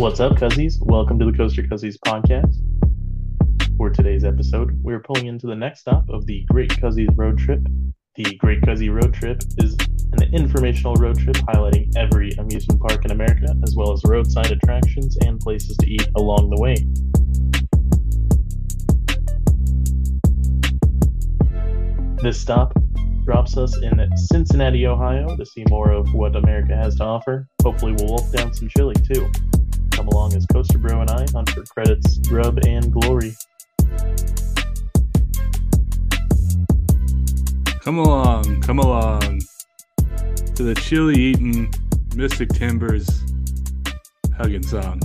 What's up, Cuzzies? Welcome to the Coaster Cuzzies podcast. For today's episode, we're pulling into the next stop of the Great Cuzzies road trip. The Great Cuzzy road trip is an informational road trip highlighting every amusement park in America, as well as roadside attractions and places to eat along the way. This stop drops us in Cincinnati, Ohio to see more of what America has to offer. Hopefully, we'll wolf down some chili too. Come along as Coaster Bro and I hunt for credits, grub, and glory. Come along, come along to the chili eating Mystic Timbers hugging song.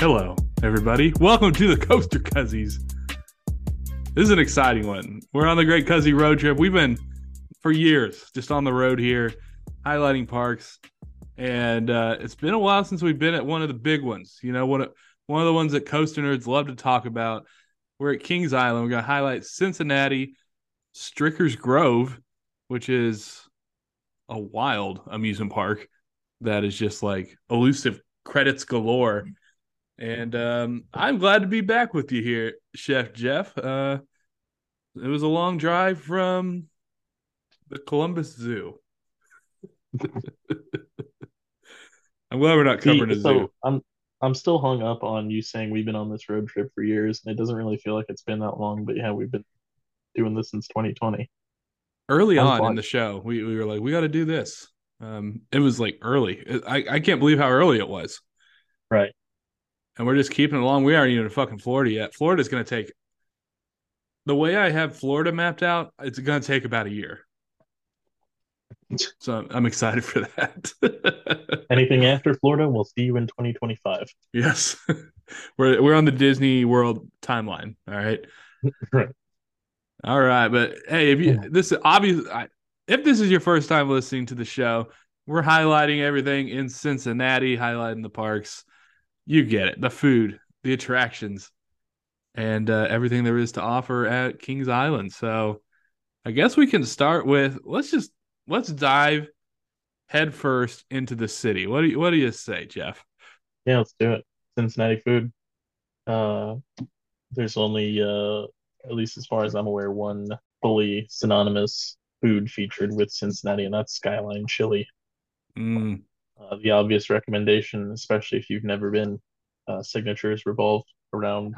Hello, everybody. Welcome to the Coaster Cuzzies. This is an exciting one. We're on the Great Cuzzy road trip. We've been for years just on the road here, highlighting parks, and uh, it's been a while since we've been at one of the big ones. You know, one of one of the ones that coaster nerds love to talk about. We're at Kings Island. We're going to highlight Cincinnati, Stricker's Grove, which is a wild amusement park that is just like elusive credits galore. And um, I'm glad to be back with you here, Chef Jeff. Uh, it was a long drive from the Columbus Zoo. I'm glad we're not covering a See, zoo. so I'm I'm still hung up on you saying we've been on this road trip for years, and it doesn't really feel like it's been that long. But yeah, we've been doing this since 2020. Early on in the show, we, we were like, we got to do this. Um, it was like early. I, I can't believe how early it was. Right. and we're just keeping it along. We aren't even in fucking Florida yet. Florida's going to take the way I have Florida mapped out. It's going to take about a year. So I'm- excited for that. Anything after Florida, we'll see you in 2025. yes, we're we're on the Disney World timeline. All right, Right. all right. But hey, if you this is obvious, if this is your first time listening to the show, we're highlighting everything in Cincinnati, highlighting the parks. You get it, the food, the attractions, and uh, everything there is to offer at Kings Island. So, I guess we can start with let's just let's dive headfirst into the city. What do you what do you say, Jeff? Yeah, let's do it. Cincinnati food. Uh, there's only, uh, at least as far as I'm aware, one fully synonymous food featured with Cincinnati, and that's Skyline Chili. Mm, Uh, the obvious recommendation, especially if you've never been, uh, signatures revolve around,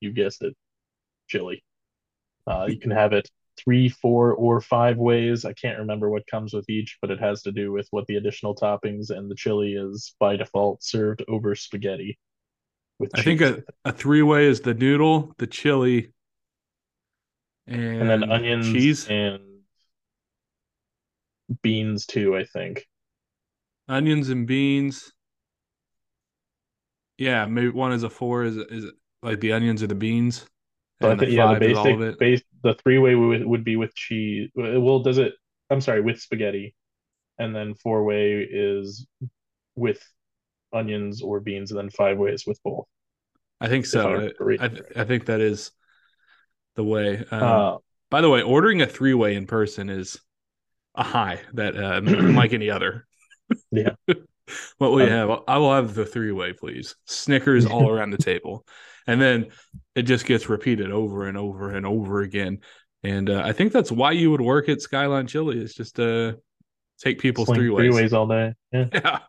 you guessed it, chili. Uh, you can have it three, four, or five ways. I can't remember what comes with each, but it has to do with what the additional toppings, and the chili is by default served over spaghetti with I think a, a three way is the noodle, the chili, and, and then onions cheese. and beans too, I think. onions and beans. Yeah, maybe one is a four. Is is it like the onions or the beans? I think yeah, the five is all of basic base the three way would would be with cheese. Well, does it? I'm sorry, with spaghetti, and then four way is with onions or beans, and then five ways with both. I think I so. I, reading I think that is the way. Um, Uh, by the way, ordering a three way in person is a high that uh, unlike any other. Yeah. what will you have? I will have the three way, please. Snickers all around the table, and then it just gets repeated over and over and over again. And uh, I think that's why you would work at Skyline Chili is just to take people's three three ways. ways all day. Yeah.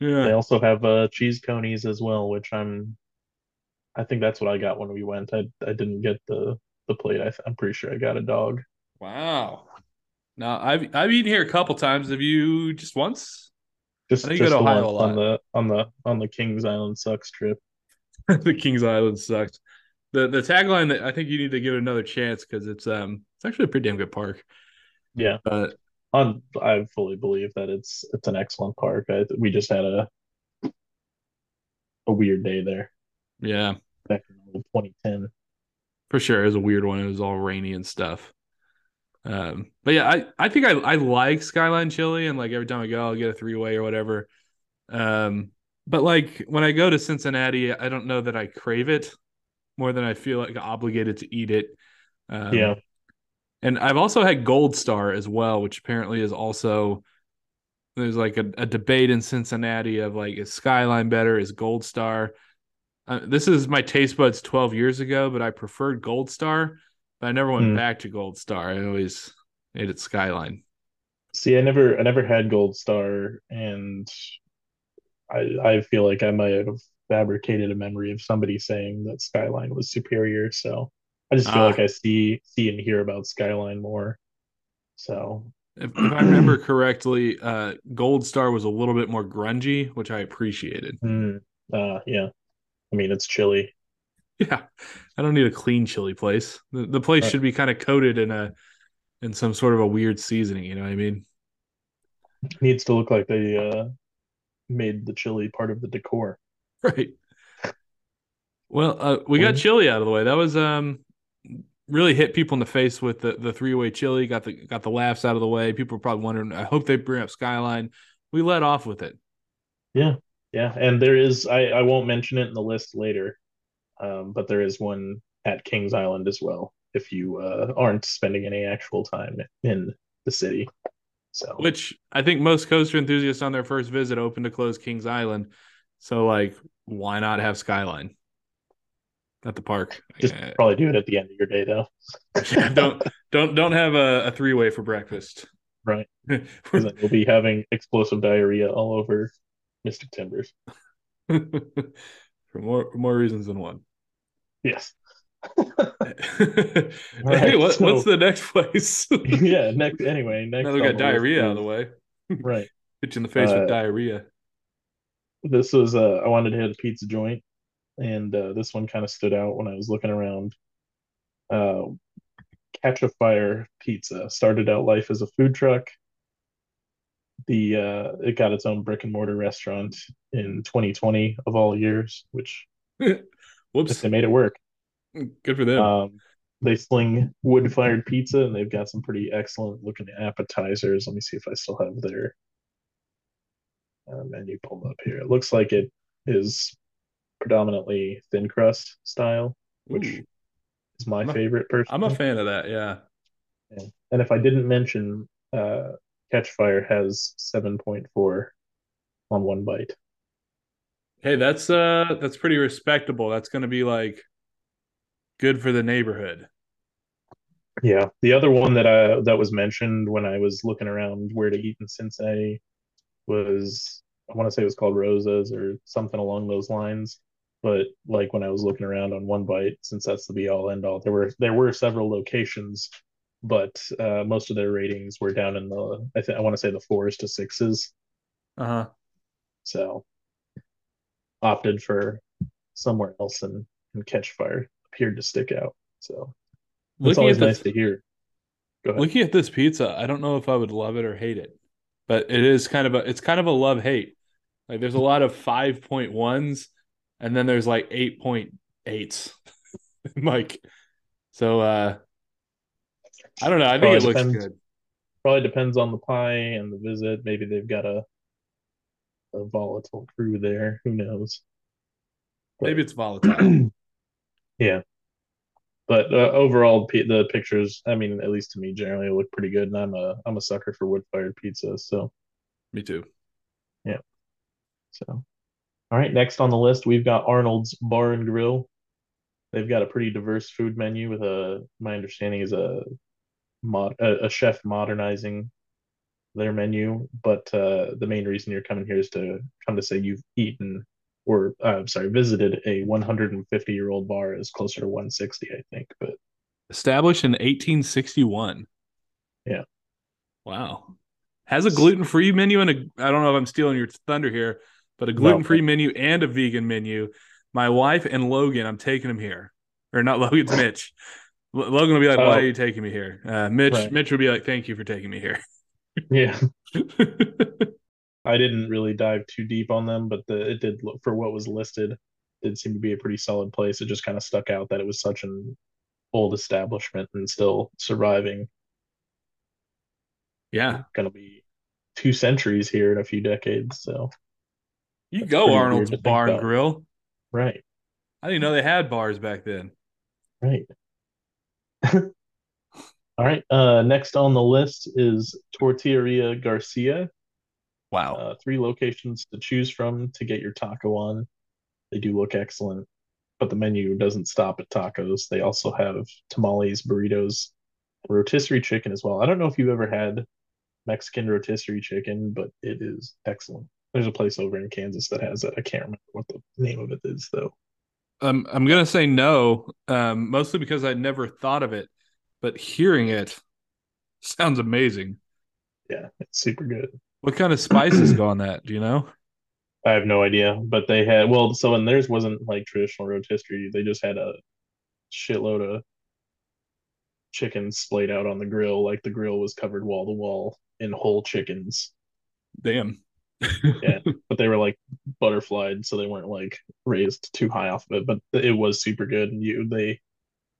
Yeah, They also have uh cheese conies as well, which I'm. I think that's what I got when we went. I I didn't get the the plate. I, I'm pretty sure I got a dog. Wow. Now I've I've eaten here a couple times. Have you just once? Just I know you just the a on the on the on the Kings Island sucks trip. the Kings Island sucked. The the tagline that I think you need to give it another chance because it's um it's actually a pretty damn good park. Yeah. But On, I fully believe that it's it's an excellent park. I, we just had a a weird day there yeah, back in 2010. for sure. It was a weird one. It was all rainy and stuff. Um, but yeah, I, I think I, I like Skyline Chili and like every time I go, I'll get a three way or whatever. Um, but like when I go to Cincinnati, I don't know that I crave it more than I feel like obligated to eat it. Um, Yeah. And I've also had Gold Star as well, which apparently is also there's like a, a debate in Cincinnati of like is Skyline better? Is Gold Star? Uh, this is my taste buds 12 years ago, but I preferred Gold Star. But I never went Hmm. back to Gold Star. I always ate at Skyline. See, I never I never had Gold Star, and I I feel like I might have fabricated a memory of somebody saying that Skyline was superior. So I just feel Ah. like I see see and hear about Skyline more. So If, if I remember correctly, uh, Gold Star was a little bit more grungy, which I appreciated. mm, uh, yeah, I mean it's chili. Yeah, I don't need a clean chili place. The, the place Right. should be kind of coated in a in some sort of a weird seasoning. You know what I mean? needs to look like they uh made the chili part of the decor. Right. Well, uh, we got Mhm. chili out of the way. That was um really hit people in the face with the the three way chili. Got the got the laughs out of the way. People are probably wondering. I hope they bring up Skyline. We let off with it. Yeah, yeah, and there is I I won't mention it in the list later, um, but there is one at Kings Island as well. If you uh, aren't spending any actual time in the city, so Which I think most coaster enthusiasts on their first visit open to close Kings Island. So like, why not have Skyline at the park? just Yeah. probably do it at the end of your day though, don't don't don't have a, a three way for breakfast. right? because you'll be having explosive diarrhea all over Mystic Timbers. for more more reasons than one. Yes. hey, right, what, so- what's the next place? yeah. Next, anyway, next. now we got diarrhea out of the way. Right. Hit you in the face Uh, with diarrhea. this was uh, I wanted to hit a pizza joint, and uh, this one kind of stood out when I was looking around. Uh, Catch a Fire Pizza started out life as a food truck. The uh, it got its own brick and mortar restaurant in 2020 of all years, which Whoops. they made it work. Good for them. Um, they sling wood fired pizza, and they've got some pretty excellent looking appetizers. Let me see if I still have their uh, menu pulled up here. It looks like it is predominantly thin crust style, which Ooh, is my a- favorite Person, I'm a fan of that. Yeah. And if I didn't mention, uh, Catchfire has 7.4 on one bite. Hey, that's uh that's pretty respectable. That's going to be like good for the neighborhood. Yeah, the other one that I that was mentioned when I was looking around where to eat in Cincinnati was I want to say it was called Rosa's or something along those lines. But like when I was looking around on One Bite, since that's the be all end all, there were there were several locations, but uh, most of their ratings were down in the I think I want to say the fours to sixes. Uh-huh. So opted for somewhere else and, and Catchfire appeared to stick out. So it's always nice this, to hear. Go ahead. looking at this pizza, I don't know if I would love it or hate it. But it is kind of a it's kind of a love hate. Like there's a lot of 5.1s and then there's like 8.8s. like so uh I don't know. I think Probably it looks depends. good. Probably depends on the pie and the visit. Maybe they've got a a volatile crew there. Who knows? But- Maybe it's volatile. yeah. But uh, overall, p- the pictures, I mean, at least to me, generally look pretty good. And I'm a I'm a sucker for wood fired pizza. So Me too. Yeah. So, all right. Next on the list, we've got Arnold's Bar and Grill. They've got a pretty diverse food menu with a my understanding is a mod a, a chef modernizing their menu. But uh, the main reason you're coming here is to come to say you've eaten or uh, I'm sorry, visited a 150 year old bar is closer to 160, I think. But Established in 1861. Yeah. Wow. Has a gluten-free menu and a I don't know if I'm stealing your thunder here, but a gluten-free menu and a vegan menu. My wife and Logan, I'm taking them here. Or not Logan's Mitch. Logan will be like, "Why Oh. are you taking me here?" Uh, Mitch, Right. Mitch will be like, "Thank you for taking me here." yeah, I didn't really dive too deep on them, but the it did look for what was listed. Did seem to be a pretty solid place. It just kind of stuck out that it was such an old establishment and still surviving. yeah, Going to be two centuries here in a few decades. So you go Arnold's Bar and. Grill. right, I didn't know they had bars back then. right. All right. Uh, next on the list is Tortilleria Garcia. Wow. Uh, three locations to choose from to get your taco on. They do look excellent, but the menu doesn't stop at tacos. They also have tamales, burritos, rotisserie chicken as well. I don't know if you've ever had Mexican rotisserie chicken, but it is excellent. There's a place over in Kansas that has it. I can't remember what the name of it is though. Um, I'm gonna say no, um, mostly because I never thought of it, but hearing it sounds amazing. Yeah, it's super good. What kind of spices go on that? Do you know? I have no idea, but they had well, so and theirs wasn't like traditional rotisserie. They just had a shitload of chicken splayed out on the grill. Like the grill was covered wall to wall in whole chickens. Damn. Yeah, but they were like butterflied, so they weren't like raised too high off of it. But it was super good. And you they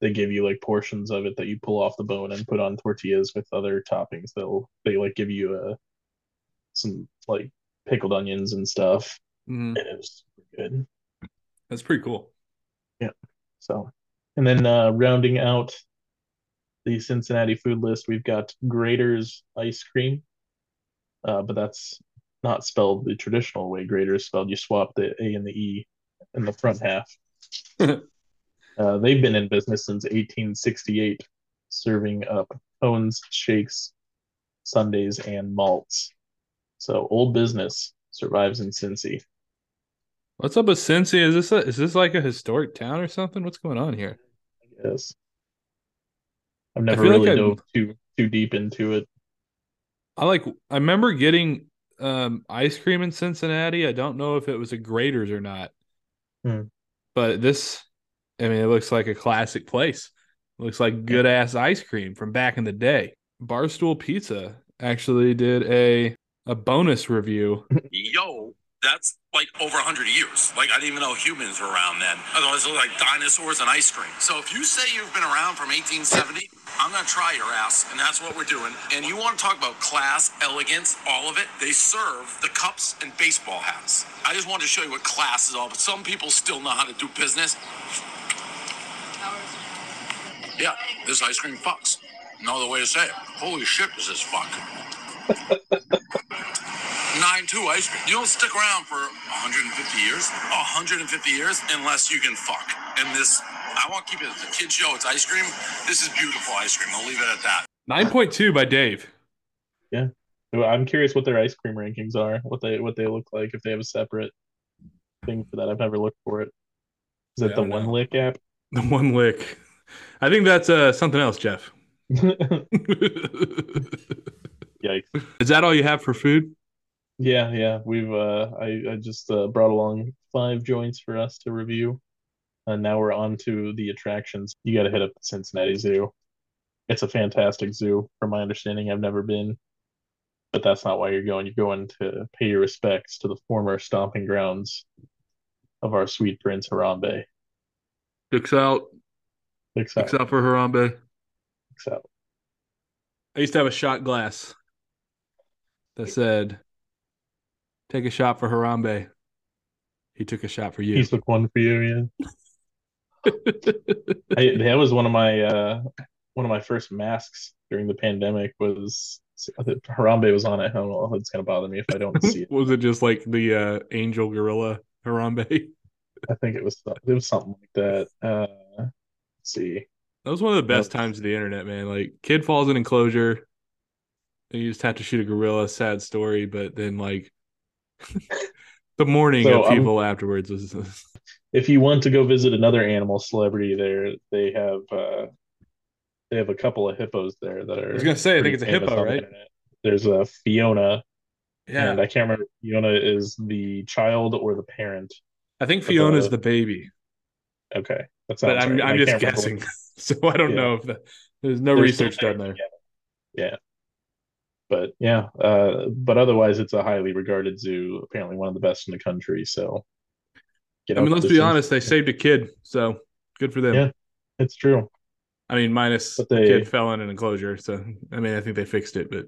they give you like portions of it that you pull off the bone and put on tortillas with other toppings. They'll they like give you a uh, some like pickled onions and stuff, Mhm. and it was super good. That's pretty cool. Yeah. So, and then uh, rounding out the Cincinnati food list, we've got Graeter's ice cream, uh, but that's not spelled the traditional way. Grater is spelled. You swap the A and the E in the front half. uh, they've been in business since 1868, serving up cones, shakes, sundays, and malts. So old business survives in Cincy. What's up with Cincy? Is this a, is this like a historic town or something? What's going on here? I guess. I've never like really I- dove too too deep into it. I like I remember getting um ice cream in Cincinnati. I don't know if it was a Graeter's or not. Hmm. But this I mean it looks like a classic place. It looks like good ass ice cream from back in the day. Barstool Pizza actually did a a bonus review. yo, that's like over 100 years. Like, I didn't even know humans were around then. Otherwise, it looked like dinosaurs and ice cream. So, if you say you've been around from 1870, I'm going to try your ass, and that's what we're doing. And you want to talk about class, elegance, all of it? They serve the cups and baseball hats. I just wanted to show you what class is all about. Some people still know how to do business. Yeah, this ice cream fucks. No other way to say it. Holy shit, does this fuck. Nine two ice cream. You don't stick around for 150 years, 150 years, unless you can fuck. And this, I want to keep it as a kid show. It's ice cream. This is beautiful ice cream. I'll leave it at that. 9.2 by Dave. Yeah. I'm curious what their ice cream rankings are, what they what they look like if they have a separate thing for that. I've never looked for it. Is Yeah, it the don't one know. lick app? The one lick. I think that's uh something else, Jeff. Yikes. Is that all you have for food? Yeah, yeah. We've uh I, I just uh, brought along five joints for us to review. And now we're on to the attractions. You gotta hit up the Cincinnati Zoo. It's a fantastic zoo, from my understanding. I've never been, but that's not why you're going. You're going to pay your respects to the former stomping grounds of our sweet Prince Harambe. Dicks out. Dicks out. Dicks out for Harambe. Dicks out. I used to have a shot glass that said, "Take a shot for Harambe." He took a shot for you. He took one for you, yeah. I, that was one of my uh one of my first masks during the pandemic was Harambe was on it. I don't know if it's gonna bother me if I don't see it. Was it just like the uh, angel gorilla Harambe? I think it was it was something like that. Uh let's see. That was one of the best times of the internet, man. Like, kid falls in enclosure, and you just have to shoot a gorilla. Sad story, but then like the morning So, of um, people afterwards was. If you want to go visit another animal celebrity there, they have uh they have a couple of hippos there that are I was gonna say, I think it's a hippo, on the right? There's a Fiona, Yeah, and I can't remember if Fiona is the child or the parent. I think but Fiona's the- the baby, Okay, that but I'm right. I'm just guessing, so I don't Yeah. know if the, there's no They're research done there. together. Yeah. But yeah, uh, but otherwise, it's a highly regarded zoo. Apparently, one of the best in the country. So, I mean, let's be honest, they saved a kid, so good for them. Yeah. It's true. I mean, minus But the they- kid fell in an enclosure, so I mean, I think they fixed it, but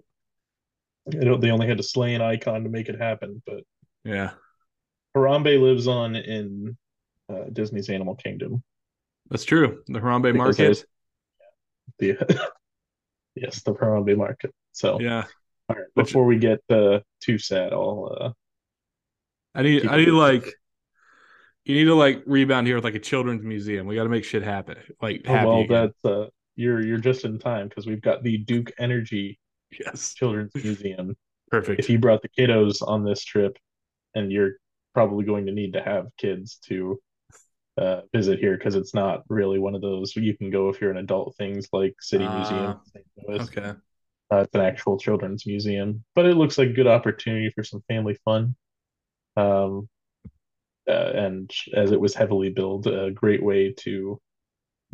They don't- they only had to slay an icon to make it happen. But yeah, Harambe lives on in uh, Disney's Animal Kingdom. that's true. The Harambe Because Market, The yes, the Harambe Market. So yeah, All right, before we get uh, too sad, I'll uh, I need I need like you need to like rebound here with like a children's museum. We got to make shit happen. Like oh, happy well, again. that's uh, you're you're just in time because we've got the Duke Energy yes, Children's Museum. perfect. If you brought the kiddos on this trip, and you're probably going to need to have kids to uh, visit here because it's not really one of those you can go if you're an adult things like City Ah, Museum. St. Louis. okay, Uh, it's an actual children's museum, but it looks like a good opportunity for some family fun. Um, uh, and as it was heavily built, a great way to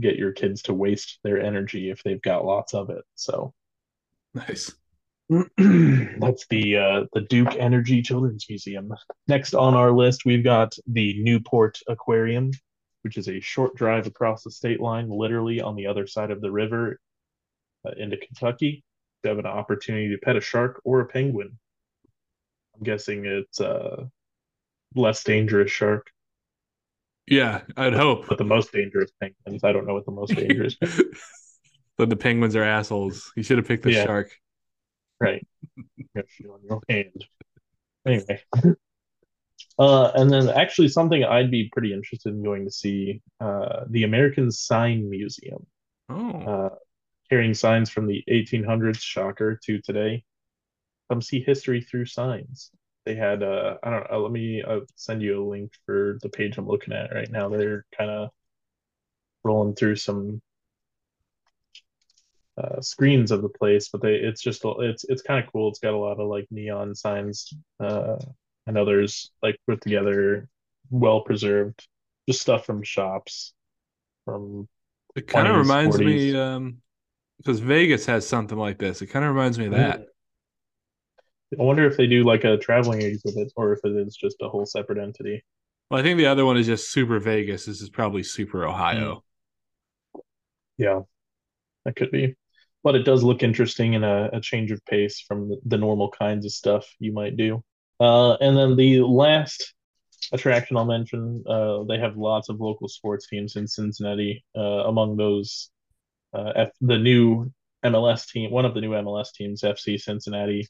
get your kids to waste their energy if they've got lots of it. So nice. that's the uh, the Duke Energy Children's Museum. Next on our list, we've got the Newport Aquarium, which is a short drive across the state line, literally on the other side of the river uh, into Kentucky. You have an opportunity to pet a shark or a penguin. I'm guessing it's a less dangerous shark, Yeah, I'd hope. but the most dangerous penguins. I don't know what the most dangerous. but the penguins are assholes. You should have picked the Yeah. shark. Right. Shit on your hand. Anyway. Uh, and then actually something I'd be pretty interested in going to see, uh, the American Sign Museum, Oh, uh, carrying signs from the 1800s, shocker, to today. Come see history through signs. They had, uh, I don't know, let me uh, send you a link for the page I'm looking at right now. They're kind of rolling through some uh, screens of the place, but they it's just it's it's kind of cool. It's got a lot of like neon signs uh, and others like put together, well preserved, just stuff from shops, from it kind of reminds 40s. me um because Vegas has something like this. It kind of reminds me of that. I wonder if they do like a traveling exhibit or if it is just a whole separate entity. Well, I think the other one is just Super Vegas. This is probably Super Ohio. Yeah, that could be. But it does look interesting and a, a change of pace from the, the normal kinds of stuff you might do. Uh, and then the last attraction I'll mention, uh, they have lots of local sports teams in Cincinnati. Uh, among those, uh, F- the new MLS team, one of the new MLS teams, FC Cincinnati.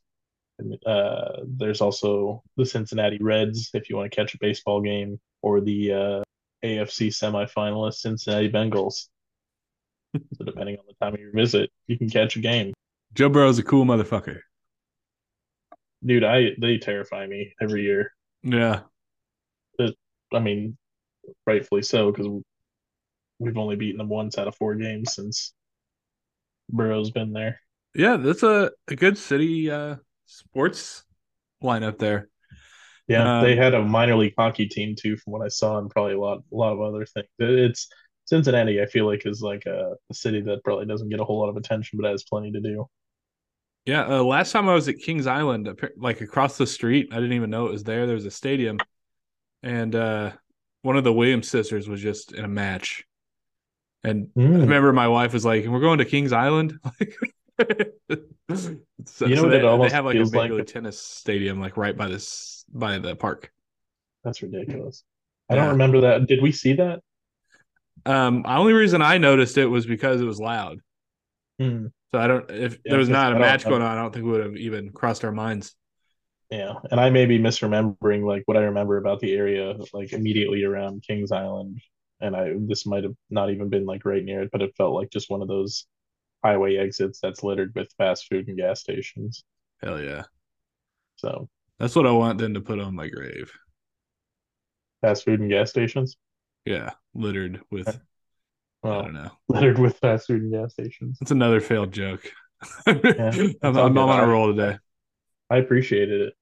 And, uh, there's also the Cincinnati Reds, if you want to catch a baseball game, or the uh, AFC semifinalist Cincinnati Bengals. So depending on the time of your visit, you can catch a game. Joe Burrow's a cool motherfucker. Dude, I they terrify me every year. Yeah. It, I mean, rightfully so because we've only beaten them once out of four games since Burrow's been there. Yeah, that's a, a good city uh sports lineup there. Yeah, Um, they had a minor league hockey team too, from what I saw, and probably a lot, a lot of other things. It's Cincinnati. I feel like is like a, a city that probably doesn't get a whole lot of attention, but has plenty to do. Yeah, uh, last time I was at Kings Island, like across the street, I didn't even know it was there. There was a stadium, and uh, one of the Williams sisters was just in a match. And I Mm. remember my wife was like, "We're going to Kings Island." so, You know so they, they have like a big like? like tennis stadium, like right by this by the park. That's ridiculous. I Yeah. don't remember that. Did we see that? Um, the only reason I noticed it was because it was loud. Hmm. So I don't if Yeah, there was not a match going on, I don't think we would have even crossed our minds. Yeah, and I may be misremembering like what I remember about the area, like immediately around Kings Island, and I this might have not even been like right near it, but it felt like just one of those highway exits that's littered with fast food and gas stations. Hell yeah. So That's what I want them to put on my grave. fast food and gas stations, Yeah, littered with I well, don't know. littered with fast food and gas stations. That's another failed joke. it's I'm, I'm on a roll today. I appreciated it.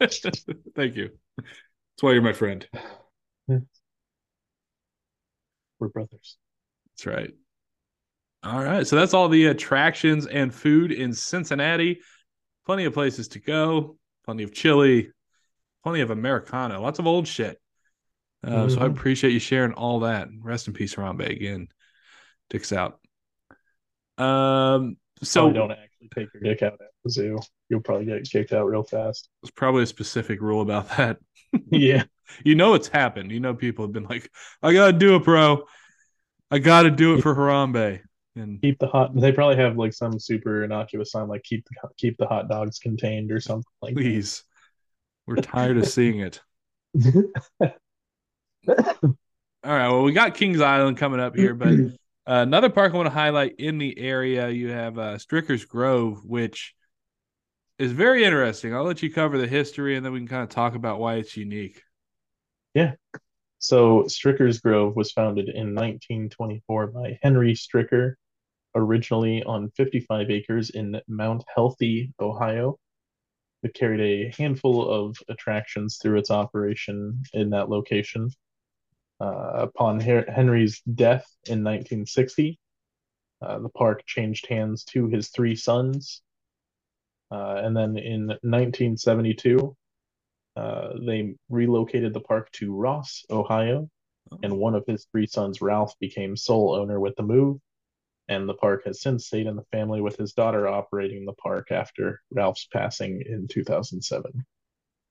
Thank you. That's why you're my friend. We're brothers. That's right. All right. So that's all the attractions and food in Cincinnati. Plenty of places to go, plenty of chili, plenty of Americana, lots of old shit. Uh, So I Mhm. appreciate you sharing all that. Rest in peace, Harambe again. Dicks out. Um, so don't actually take your dick out at the zoo. You'll probably get kicked out real fast. there's probably a specific rule about that. yeah. You know it's happened. You know people have been like, I gotta do it, bro. I gotta do it for Harambe. And Keep the hot. They probably have like some super innocuous sign like keep the keep the hot dogs contained or something like. that. please, we're tired of seeing it. All right. Well, we got Kings Island coming up here, but another park I want to highlight in the area, you have uh, Stricker's Grove, which is very interesting. I'll let you cover the history, and then we can kind of talk about why it's unique. Yeah. So Stricker's Grove was founded in 1924 by Henry Stricker, originally on 55 acres in Mount Healthy, Ohio. It carried a handful of attractions through its operation in that location. Uh, upon Henry's death in 1960, uh, the park changed hands to his three sons. Uh, and then in 1972, uh, they relocated the park to Ross, Ohio, and one of his three sons, Ralph, became sole owner with the move. And the park has since stayed in the family with his daughter operating the park after Ralph's passing in 2007.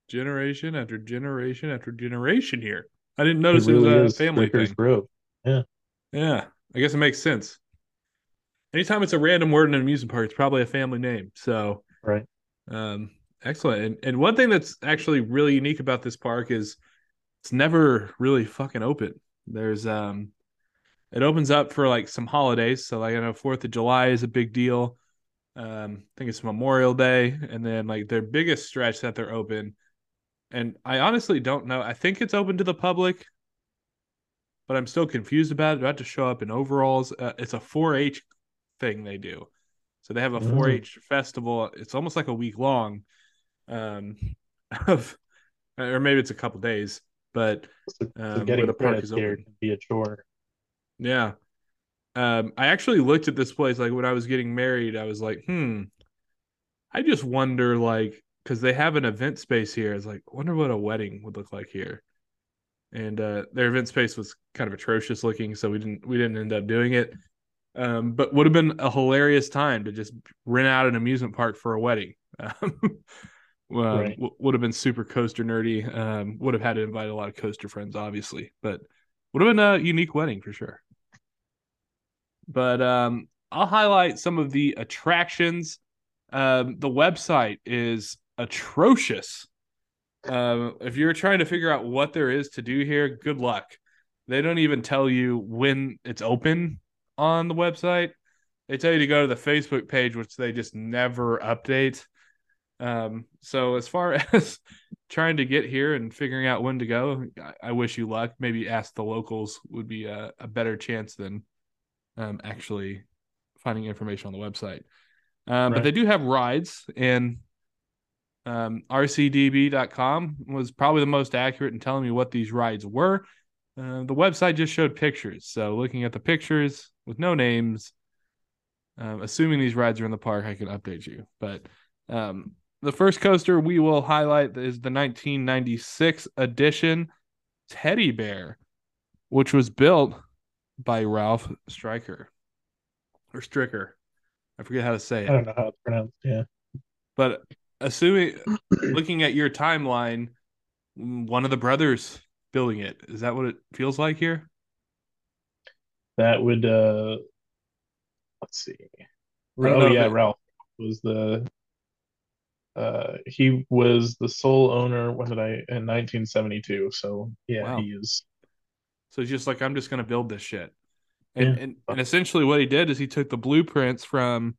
Generation after generation after generation here. I didn't notice it, really was a family Stricker's thing. Grove. Yeah, I guess it makes sense. Anytime it's a random word in an amusement park, it's probably a family name. So, Right. um, excellent. And and one thing that's actually really unique about this park is it's never really fucking open. There's um, it opens up for like some holidays. So like I know Fourth of July is a big deal. Um, I think it's Memorial Day, and then like their biggest stretch that they're open. And I honestly don't know. I think it's open to the public, but I'm still confused about it. Do I have to show up in overalls? Uh, it's a 4-H thing they do. So they have a Mm. 4-H festival. It's almost like a week long, um, of, or maybe it's a couple days. But So, so Um, where getting the park is here can be a chore. yeah, um, I actually looked at this place like when I was getting married. I was like, hmm, I just wonder like because they have an event space here. I was like, wonder what a wedding would look like here. And uh, their event space was kind of atrocious looking, so we didn't we didn't end up doing it. Um, but would have been a hilarious time to just rent out an amusement park for a wedding. Um, well, Right. w- would have been super coaster nerdy. Um, would have had to invite a lot of coaster friends, obviously, but would have been a unique wedding for sure. But um, I'll highlight some of the attractions. Um, the website is atrocious. Um, if you're trying to figure out what there is to do here, good luck. They don't even tell you when it's open on the website. They tell you to go to the Facebook page, which they just never update. Um, so as far as trying to get here and figuring out when to go, I, I wish you luck. Maybe ask the locals would be a, a better chance than um, actually finding information on the website. Um, But they do have rides, and um, RCDB.com was probably the most accurate in telling me what these rides were. Uh, the website just showed pictures. So looking at the pictures with no names, um, assuming these rides are in the park, I can update you. But um, the first coaster we will highlight is the 1996 edition Teddy Bear, which was built by Ralph Stryker or Stricker. I forget how to say it. I don't know how it's pronounced. Yeah. But assuming, looking at your timeline, one of the brothers building it. Is that what it feels like here? That would uh let's see. Oh yeah, Ralph was the uh he was the sole owner when did I in 1972. So yeah, Wow. he is So he's just like, I'm just going to build this shit. And, Yeah. and and essentially what he did is he took the blueprints from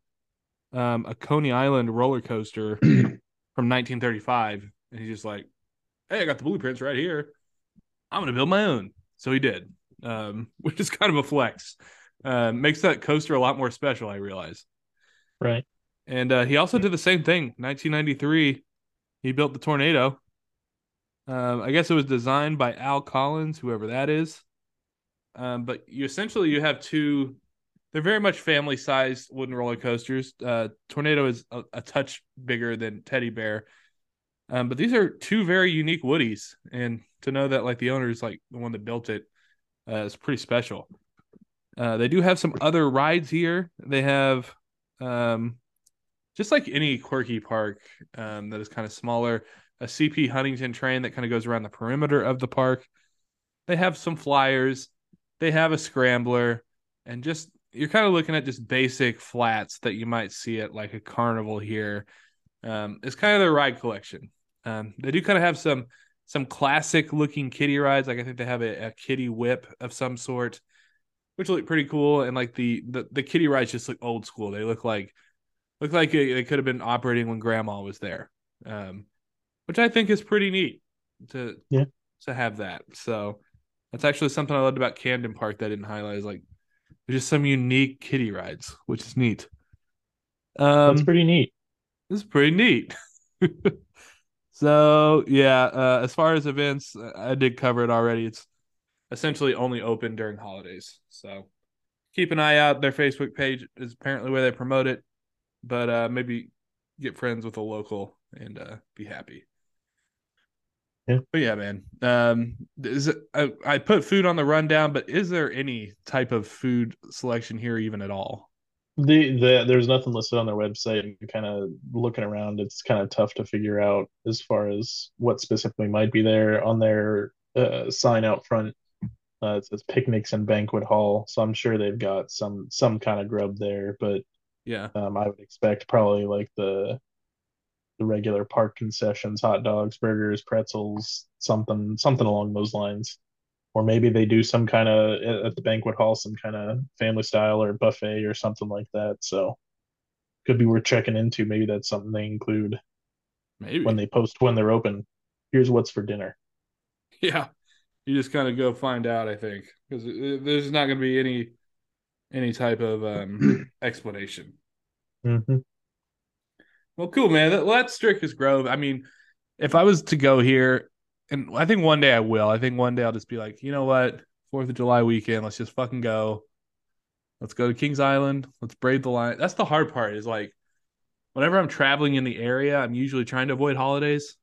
um, a Coney Island roller coaster from 1935, and he's just like, "Hey, I got the blueprints right here. I'm going to build my own." So he did, um, which is kind of a flex. Uh, makes that coaster a lot more special, I realize. right. And uh, he also did the same thing. 1993, he built the tornado. Um, I guess it was designed by Al Collins, whoever that is. Um, but you essentially you have two. They're very much family-sized wooden roller coasters. Uh, tornado is a, a touch bigger than Teddy Bear, um, but these are two very unique Woodies. And to know that like the owner is like the one that built it uh, is pretty special. Uh, they do have some other rides here. They have um, just like any quirky park um, that is kind of smaller, a CP Huntington train that kind of goes around the perimeter of the park. They have some flyers, they have a scrambler, and just you're kind of looking at just basic flats that you might see at like a carnival here. Um, it's kind of their ride collection. Um, they do kind of have some some classic looking kitty rides. Like I think they have a, a kitty whip of some sort, which look pretty cool. And like the the, the kitty rides just look old school. They look like look like they could have been operating when grandma was there. Um, which I think is pretty neat to Yeah. to have that. So that's actually something I loved about Camden Park that I didn't highlight is like just some unique kitty rides, which is neat. Um, That's pretty neat. It's pretty neat. so yeah, uh, as far as events, uh, I did cover it already. It's essentially only open during holidays. So keep an eye out. Their Facebook page is apparently where they promote it, but uh, maybe get friends with a local and uh, be happy. Yeah. But yeah, man. Um, is it, I, I put food on the rundown, but is there any type of food selection here even at all? The, the there's nothing listed on their website and kind of looking around it's kind of tough to figure out as far as what specifically might be there on their uh, sign out front uh, it says picnics and banquet hall so i'm sure they've got some some kind of grub there but Yeah. um, i would expect probably like the the regular park concessions hot dogs burgers pretzels something something along those lines or maybe they do some kind of at the banquet hall some kind of family style or buffet or something like that so could be worth checking into maybe that's something they include Maybe. when they post when they're open here's what's for dinner Yeah, you just kind of go find out. I think because there's not going to be any any type of um explanation. mm-hmm. Well, cool, man. Well, that's Stricker's Grove. I mean, if I was to go here, and I think one day I will. I think one day I'll just be like, you know what, Fourth of July weekend, let's just fucking go. Let's go to Kings Island. Let's brave the line. That's the hard part. Is like, whenever I'm traveling in the area, I'm usually trying to avoid holidays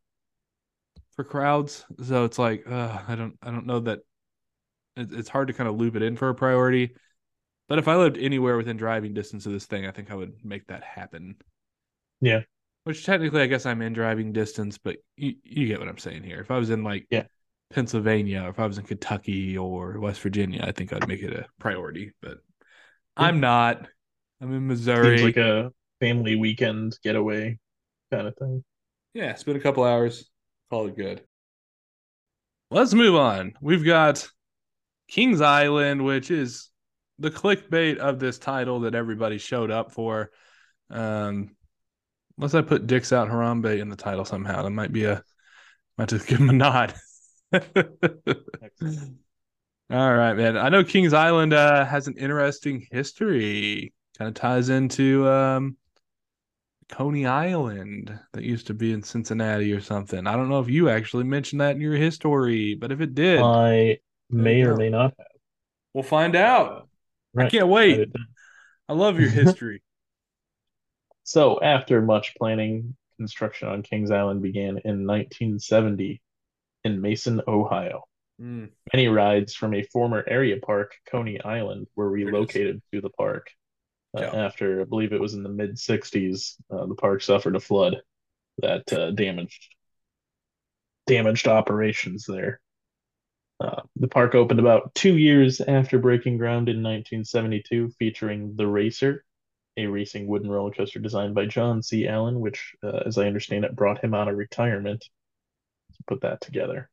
for crowds. So it's like, uh, I don't, I don't know that. It, it's hard to kind of loop it in for a priority. But if I lived anywhere within driving distance of this thing, I think I would make that happen. Yeah. Which technically, I guess I'm in driving distance, but you, you get what I'm saying here. If I was in like Yeah. Pennsylvania, or if I was in Kentucky or West Virginia, I think I'd make it a priority. But I'm not. I'm in Missouri. seems like a family weekend getaway kind of thing Yeah, spend a couple hours, call it good. Let's move on. We've got Kings Island, which is the clickbait of this title that everybody showed up for. Um, unless I put Dicks Out Harambe in the title somehow, that might be a might just give him a nod. All right, man. I know Kings Island uh, has an interesting history. Kind of ties into um, Coney Island that used to be in Cincinnati or something. I don't know if you actually mentioned that in your history, but if it did, i may or may not have we'll find out. I can't wait. did- I love your history. So, after much planning, construction on Kings Island began in 1970 in Mason, Ohio. Mm, Many rides from a former area park, Coney Island, were relocated to the park. Uh, Yeah. After, I believe it was in the mid 60s, uh, the park suffered a flood that uh, damaged damaged operations there. Uh, the park opened about two years after breaking ground in 1972, featuring the Racer, a racing wooden roller coaster designed by John C. Allen, which, uh, as I understand it, brought him out of retirement to put that together.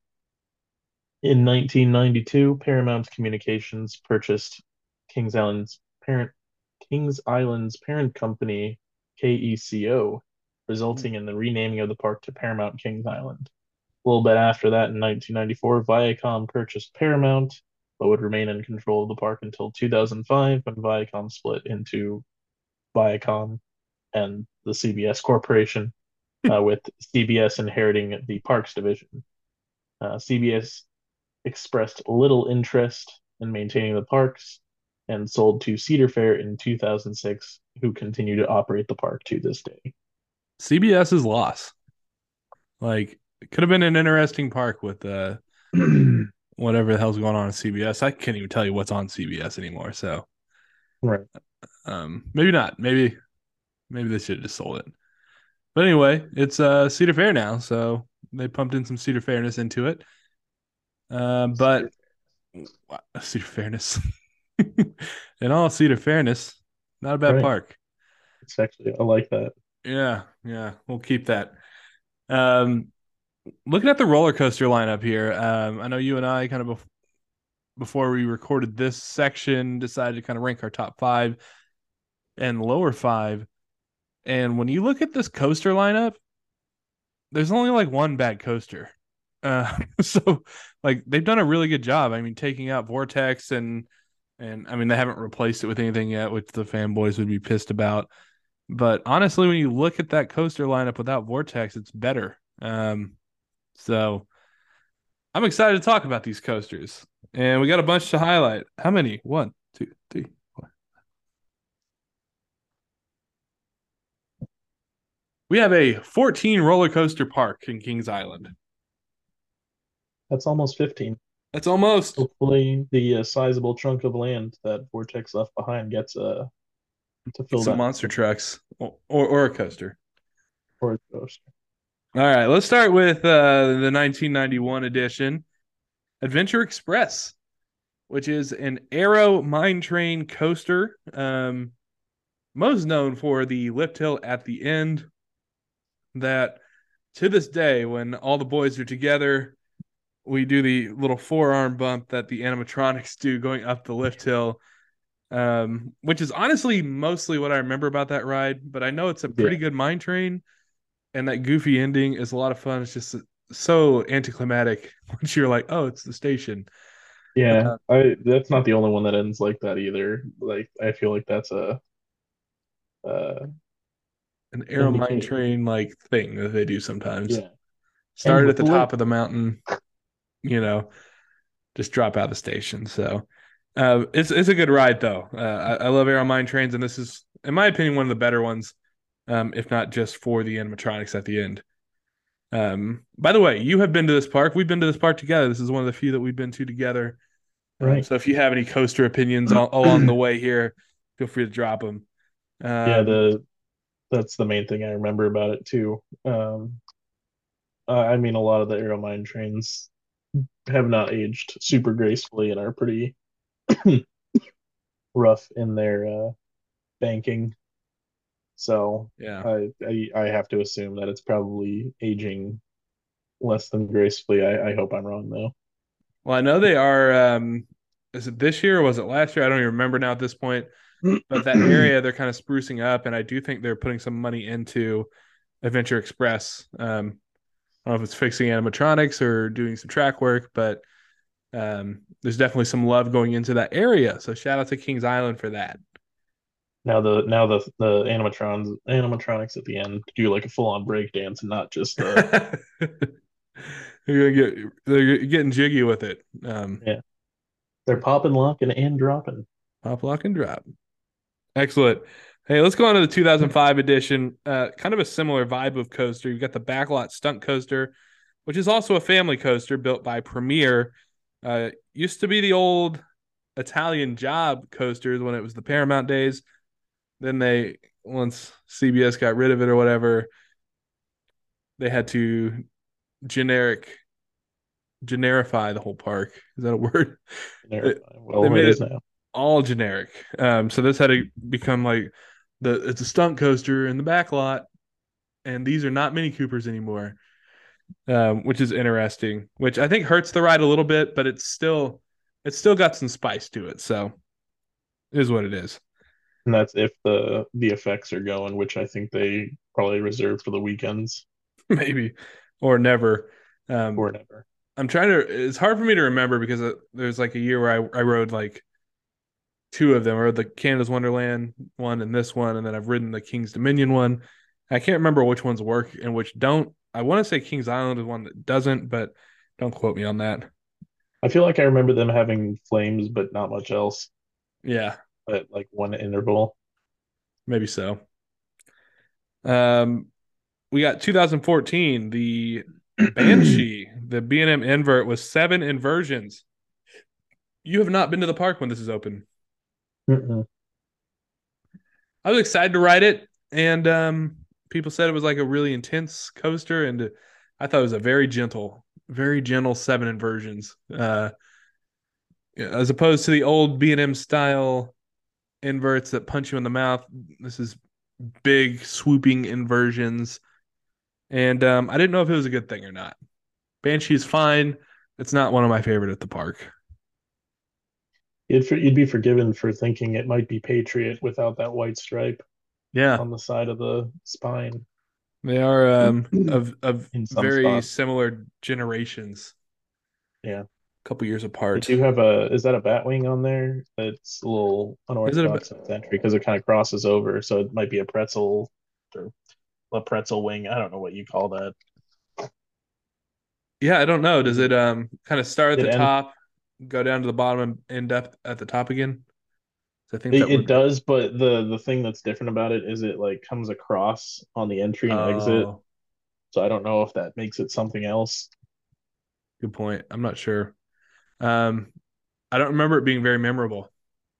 In 1992, Paramount Communications purchased Kings Island's parent Kings Island's parent company, KECO, resulting in the renaming of the park to Paramount Kings Island. A little bit after that, in 1994, Viacom purchased Paramount, but would remain in control of the park until 2005 when Viacom split into Viacom and the CBS Corporation, uh, with CBS inheriting the Parks division. Uh, CBS expressed little interest in maintaining the parks and sold to Cedar Fair in 2006, who continue to operate the park to this day. CBS's loss. Like, it could have been an interesting park with uh, whatever the hell's going on at CBS. I can't even tell you what's on CBS anymore. So, right. um, maybe not. Maybe, maybe they should have just sold it. But anyway, it's uh Cedar Fair now, so they pumped in some Cedar Fairness into it. Uh, but Wow, Cedar Fairness. In all Cedar fairness, not a bad Right. park. It's actually I like that. Yeah, yeah, we'll keep that. Um, looking at the roller coaster lineup here, um, I know you and I kind of before we recorded this section decided to kind of rank our top five and lower five. And when you look at this coaster lineup, there's only like one bad coaster. Uh, so like they've done a really good job. I mean, taking out Vortex and and I mean they haven't replaced it with anything yet, which the fanboys would be pissed about. But honestly, when you look at that coaster lineup without Vortex, it's better. Um, so I'm excited to talk about these coasters, and we got a bunch to highlight. How many? One, two, three, four. We have a 14 roller coaster park in Kings Island. That's almost 15. That's almost Hopefully, the uh, sizable chunk of land that Vortex left behind gets uh to fill some that monster trucks or, or, or a coaster. for a coaster. All right, let's start with uh, the 1991 edition, Adventure Express, which is an Arrow Mine Train coaster, um, most known for the lift hill at the end. That to this day, when all the boys are together, we do the little forearm bump that the animatronics do going up the lift hill. Um, which is honestly mostly what I remember about that ride, but I know it's a pretty Yeah. good mine train and that goofy ending is a lot of fun. It's just so anticlimactic once you're like, oh, it's the station. Yeah, I that's not the only one that ends like that either. Like I feel like that's a uh An Arrow mine train like thing that they do sometimes. yeah. Start at the top of the mountain, you know, just drop out of the station. So uh, it's it's a good ride though. Uh, I, I love mine trains, and this is, in my opinion, one of the better ones, um, if not just for the animatronics at the end. Um, by the way, you have been to this park. We've been to this park together. This is one of the few that we've been to together. Um, Right. so if you have any coaster opinions along the way here, feel free to drop them. Um, Yeah, the that's the main thing I remember about it too. Um, uh, I mean, a lot of the Arrow Mine trains have not aged super gracefully and are pretty rough in their uh, banking. So yeah. I, I I have to assume that it's probably aging less than gracefully. I, I hope I'm wrong though. Well, I know they are. Um, is it this year or was it last year? I don't even remember now at this point. But that area they're kind of sprucing up, and I do think they're putting some money into Adventure Express. Um, I don't know if it's fixing animatronics or doing some track work, but um, there's definitely some love going into that area. So shout out to Kings Island for that. Now the now the the animatrons animatronics at the end do like a full on break dance and not just uh, They're get they're getting jiggy with it. Um, they're popping, locking, and dropping. Pop, lock, and drop. Excellent. Hey, let's go on to the 2005 edition. Uh, kind of a similar vibe of coaster. You've got the backlot stunt coaster, which is also a family coaster built by Premier. Uh, used to be the old Italian job coasters when it was the Paramount days. Then they, once CBS got rid of it or whatever, they had to generic, generify the whole park. Is that a word? Well, they made it- all generic. Um, so this had to become like the it's a stunt coaster in the back lot, and these are not Mini Coopers anymore, um, which is interesting. Which I think hurts the ride a little bit, but it's still it's still got some spice to it. So it is what it is. And that's if the the effects are going, which I think they probably reserve for the weekends Maybe or never. Um, or never. I'm trying to. It's hard for me to remember because uh, there's like a year where I, I rode like two of them, or the Canada's Wonderland one and this one, and then I've ridden the King's Dominion one. I can't remember which ones work and which don't. I want to say King's Island is one that doesn't, but don't quote me on that. I feel like I remember them having flames, but not much else Yeah, at like one interval. maybe so. Um, we got 2014, the Banshee, the B&M invert was seven inversions. You have not been to the park when this is open. Mm-mm. I was excited to ride it, and um, people said it was like a really intense coaster, and I thought it was a very gentle, very gentle seven inversions. Uh, as opposed to the old B and M style inverts that punch you in the mouth. This is big swooping inversions, and um, I didn't know if it was a good thing or not. Banshee's fine. It's not one of my favorite at the park. You'd, you'd be forgiven for thinking it might be Patriot without that white stripe Yeah, on the side of the spine. they are um, of of very spots. similar generations. Yeah. A couple years They apart. do have a is that a batwing on there? That's a little Is it a unorthodox in entry because it kind of crosses over, so it might be a pretzel or a pretzel wing. I don't know what you call that. Yeah, I don't know. Does it um kind of start at It the end- top, go down to the bottom, and end up at the top again? So I think It, it does, but the the thing that's different about it is it like comes across on the entry and exit. Oh, So I don't know if that makes it something else. good point. I'm not sure. Um, I don't remember it being very memorable,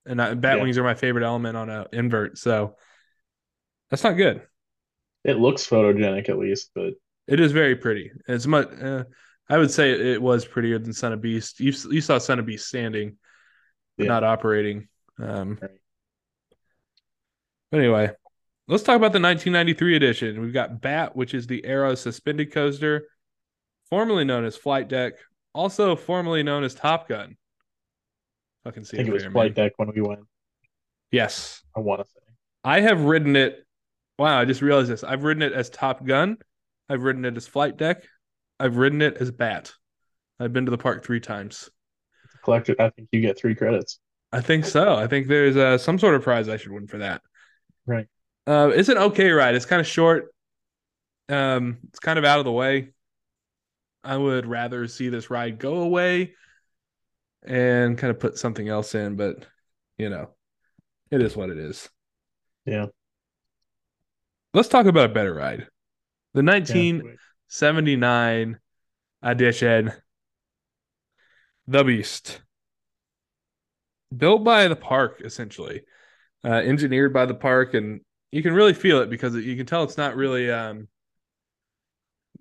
and I, bat Yeah. wings are my favorite element on a invert. So that's not good. It looks photogenic at least, but It is very pretty. It's much. Uh, I would say it was prettier than Son of Beast. You you saw Son of Beast standing, Yeah. not operating. Um, Right. but anyway, let's talk about the 1993 edition. We've got Bat, which is the Arrow suspended coaster, formerly known as Flight Deck, also formerly known as Top Gun. Fucking I see think it was flight deck when we went. Yes, I want to say. I have ridden it. Wow, I just realized this. I've ridden it as Top Gun. I've ridden it as Flight Deck. I've ridden it as Bat. I've been to the park three times. Collector, I think you get three credits. I think so. I think there's uh, some sort of prize I should win for that. Right. Uh, it's an okay ride. It's kind of short. Um, it's kind of out of the way. I would rather see this ride go away and kind of put something else in, but you know, it is what it is. Yeah. Let's talk about a better ride. The Yeah. 1979 edition, The Beast. Built by the park, essentially. Uh, engineered by the park, and you can really feel it because you can tell it's not really um,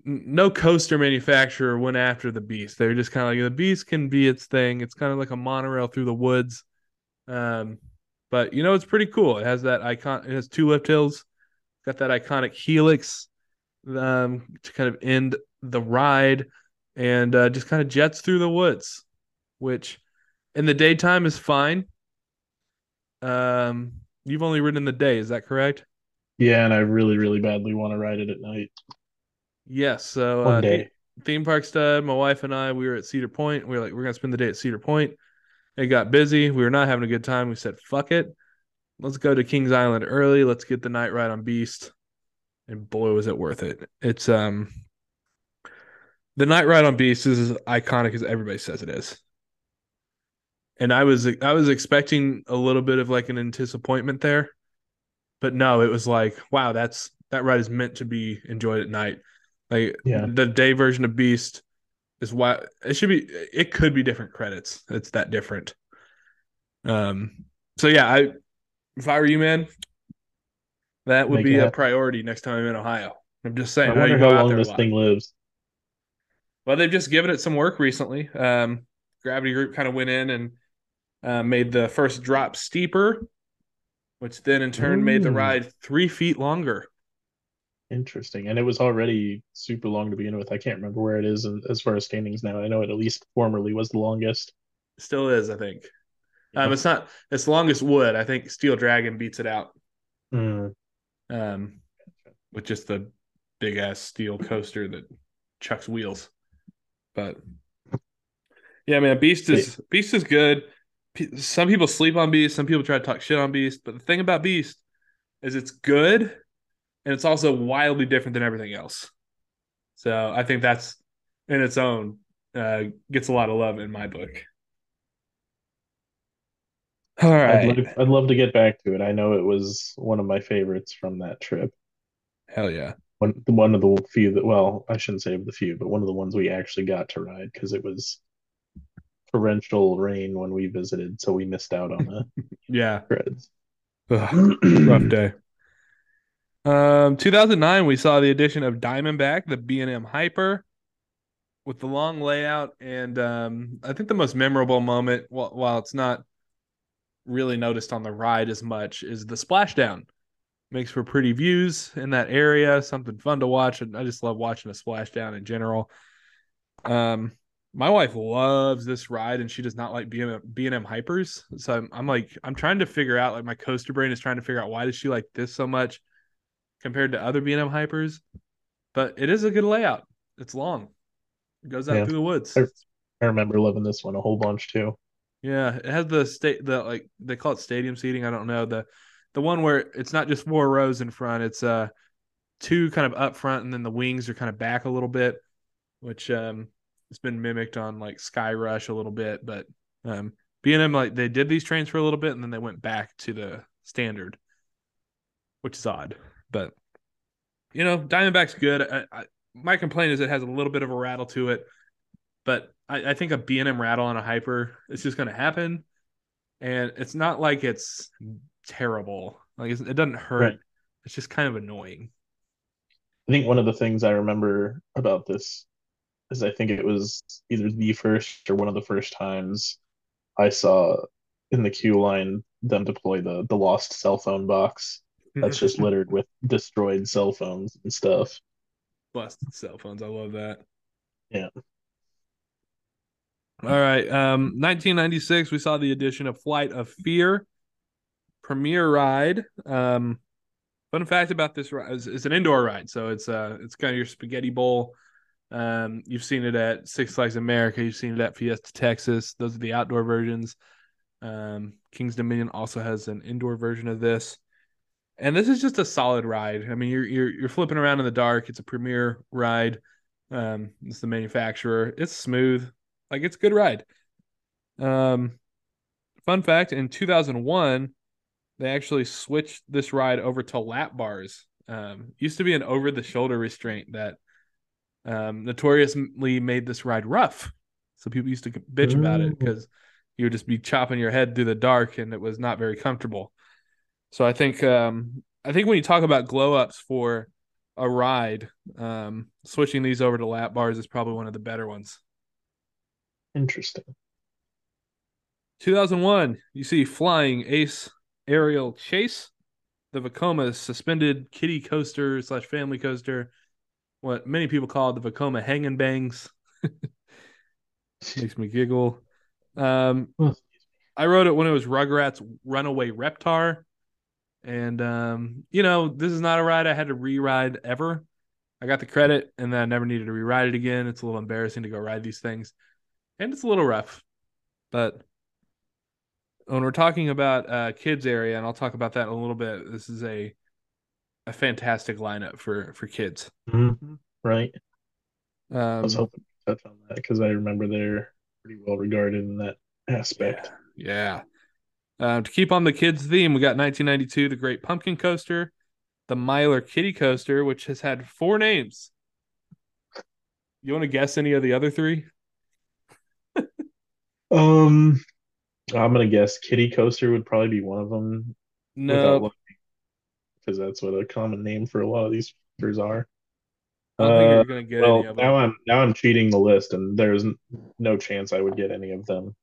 no coaster manufacturer went after the beast. They're just kind of like the beast can be its thing. It's kind of like a monorail through the woods. Um, but you know it's pretty cool. It has that icon. It has two lift hills. Got that iconic helix um, to kind of end the ride, and uh, just kind of jets through the woods, which in the daytime is fine. Um, you've only ridden the day, is that correct? Yeah, and I really, really badly want to ride it at night. Yes. So One uh, day. theme park stud. My wife and I, we were at Cedar Point. We were like, we're gonna spend the day at Cedar Point. It got busy. We were not having a good time. We said, fuck it. Let's go to Kings Island early. Let's get the night ride on Beast. And boy, was it worth it. It's um the night ride on Beast is as iconic as everybody says it is. And I was I was expecting a little bit of like an disappointment there. But no, it was like, wow, that's that ride is meant to be enjoyed at night. Like Yeah. the day version of Beast is why it should be it could be different credits. It's that different. Um so yeah, I if I were you, man, that would Make be a happen. priority next time I'm in Ohio. I'm just saying. I wonder how out long this thing lives. Well, they've just given it some work recently. Um, Gravity Group kind of went in and uh, made the first drop steeper, which then in turn made the ride three feet longer. Interesting. And it was already super long to begin with. I can't remember where it is as far as standings now. I know it at least formerly was the longest. Still is, I think. Um, it's not it's the longest wood. I think Steel Dragon beats it out. Mm, Um, with just the big ass steel coaster that chucks wheels. But yeah, man, Beast is Beast is good. P- Some people sleep on Beast. Some people try to talk shit on Beast. But the thing about Beast is it's good, and it's also wildly different than everything else. So I think that's in its own uh, gets a lot of love in my book. All right. I'd, love, I'd love to get back to it. I know it was one of my favorites from that trip. hell yeah. One, one of the few that, well, I shouldn't say of the few, but one of the ones we actually got to ride because it was torrential rain when we visited, so we missed out on the Yeah, rough day. Um, 2009, we saw the addition of Diamondback, the B&M Hyper. with the long layout, and um, I think the most memorable moment, while, while it's not really noticed on the ride as much, is the splashdown. Makes for pretty views in that area, something fun to watch, and I just love watching a splashdown in general. Um, my wife loves this ride, and she does not like B and M hypers. So I'm, I'm like, I'm trying to figure out, like, my coaster brain is trying to figure out why does she like this so much compared to other B and M hypers. But it is a good layout. It's long. It goes out Yeah. through the woods. I- I remember loving this one a whole bunch too. Yeah, it has the state the like they call it stadium seating. I don't know the the one where it's not just four rows in front. It's uh two kind of up front, and then the wings are kind of back a little bit, which um it's been mimicked on like Sky Rush a little bit. But um B and M like they did these trains for a little bit, and then they went back to the standard, which is odd. But you know, Diamondback's good. I, I, my complaint is it has a little bit of a rattle to it, but I, I think a B and M rattle on a hyper is just going to happen, and it's not like it's terrible. Like it's, it doesn't hurt. Right. It's just kind of annoying. I think one of the things I remember about this is I think it was either the first or one of the first times I saw in the queue line them deploy the the lost cell phone box that's just littered with destroyed cell phones and stuff. busted cell phones. I love that. Yeah. All right. Um, 1996, we saw the addition of Flight of Fear, Premier ride. Um, fun fact about this ride is it's an indoor ride, so it's uh it's kind of your spaghetti bowl. Um, you've seen it at Six Flags America. You've seen it at Fiesta Texas. Those are the outdoor versions. Um, King's Dominion also has an indoor version of this. And this is just a solid ride. I mean, you're you're you're flipping around in the dark. It's a premier ride. Um, it's the manufacturer. It's smooth. Like it's a good ride. Um, fun fact: in 2001, they actually switched this ride over to lap bars. Um, used to be an over-the-shoulder restraint that um, notoriously made this ride rough. So people used to bitch about it because you would just be chopping your head through the dark, and it was not very comfortable. So I think um, I think when you talk about glow ups for a ride, um, switching these over to lap bars is probably one of the better ones. Interesting. 2001, you see Flying Ace Aerial Chase, the Vekoma suspended kiddie coaster slash family coaster, what many people call the Vekoma hanging Bangs. Makes me giggle. Um, I wrote it when it was Rugrats Runaway Reptar. And um, you know, this is not a ride I had to re-ride ever. I got the credit and then I never needed to re-ride it again. It's a little embarrassing to go ride these things. And it's a little rough. But when we're talking about uh kids area, and I'll talk about that in a little bit, this is a a fantastic lineup for for kids. Mhm. Right. I was Um hoping to touch on that because I remember they're pretty well regarded in that aspect. Yeah. Uh, to keep on the kids theme, we got 1992, the Great Pumpkin Coaster, the Miler Kiddie Coaster, which has had four names. You want to guess any of the other three? Um, I'm gonna guess Kiddie Coaster would probably be one of them No, because that's what a common name for a lot of these coasters are. I don't think Uh, you're gonna get well, any of now them. I'm now I'm cheating the list, and there's no chance I would get any of them.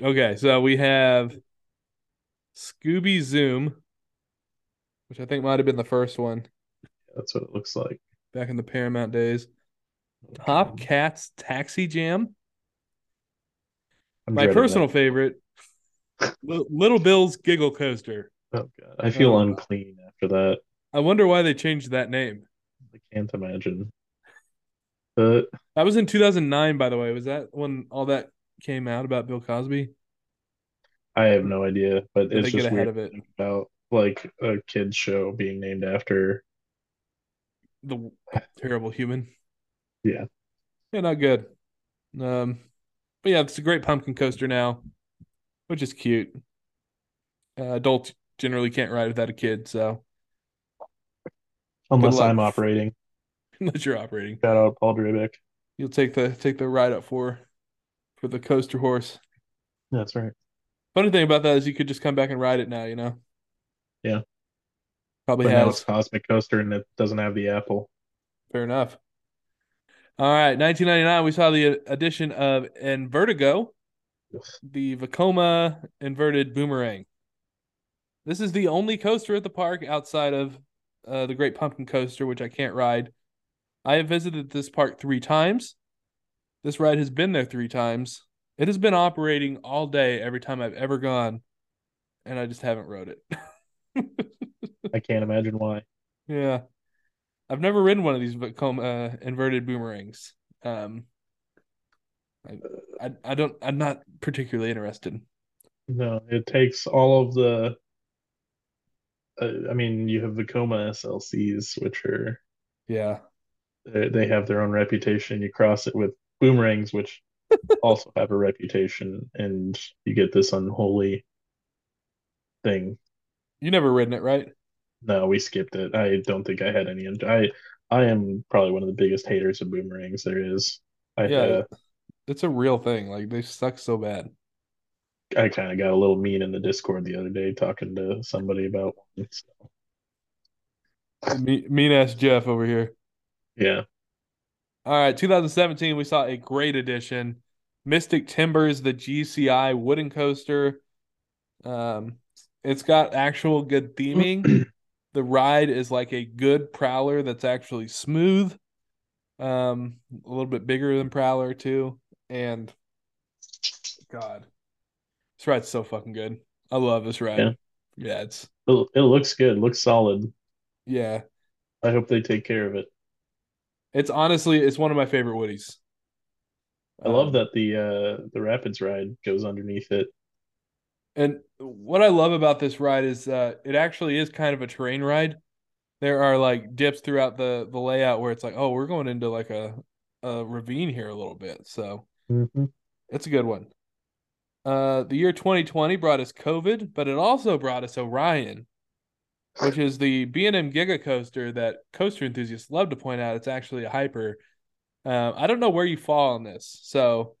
Okay, so we have Scooby Zoom, which I think might have been the first one That's what it looks like. back in the Paramount days. Oh, Top Cats Taxi Jam. I'm My personal that. favorite, Little Bill's Giggle Coaster. Oh God, I feel Oh. unclean after that. I wonder why they changed that name. I can't imagine. But That was in 2009, by the way. Was that when all that came out about Bill Cosby? I have no idea. But Did it's just weird of it? about like a kids show being named after. The terrible human. Yeah. Yeah, not good. Um, but yeah, it's a great pumpkin coaster now, which is cute. Uh, adults generally can't ride without a kid, so Unless. I'm operating. unless you're operating, Shout out Paul Drabick. you'll take the take the ride up for for the coaster horse. That's right. Funny thing about that is you could just come back and ride it now. You know. Yeah. Probably But now has. it's Cosmic Coaster and it doesn't have the apple. Fair enough. All right, 1999, we saw the addition of Invertigo, the Vekoma inverted boomerang. This is the only coaster at the park outside of uh, the Great Pumpkin Coaster, which I can't ride. I have visited this park three times. This ride has been there three times. It has been operating all day every time I've ever gone, and I just haven't rode it. I can't imagine why. Yeah. I've never ridden one of these uh, inverted boomerangs. Um, I, I, I don't. I'm not particularly interested. No, it takes all of the. Uh, I mean, you have Vekoma SLCs, which are yeah, they, they have their own reputation. You cross it with boomerangs, which also have a reputation, and you get this unholy thing. You never ridden it, right? No, we skipped it. I don't think I had any. I I am probably one of the biggest haters of boomerangs there is. I, yeah, uh, it's a real thing. Like they suck so bad. I kind of got a little mean in the Discord the other day talking to somebody about one. So. mean ass Jeff over here. Yeah. All right, 2017, we saw a great addition. Mystic Timbers, the GCI wooden coaster. Um, it's got actual good theming. the ride is like a good prowler that's actually smooth um a little bit bigger than prowler too. And god this ride's so fucking good. I love this ride. Yeah, yeah it's it, it looks good. Looks solid. Yeah. I hope they take care of it it's honestly it's one of my favorite woodies i love that the uh the rapids ride goes underneath it and what I love about this ride is uh, it actually is kind of a terrain ride. There are like dips throughout the the layout where it's like, oh, we're going into like a a ravine here a little bit. So mm-hmm. it's a good one. Uh, the year 2020 brought us COVID, but it also brought us Orion, which is the B&M Giga Coaster that coaster enthusiasts love to point out. It's actually a hyper. Uh, I don't know where you fall on this. So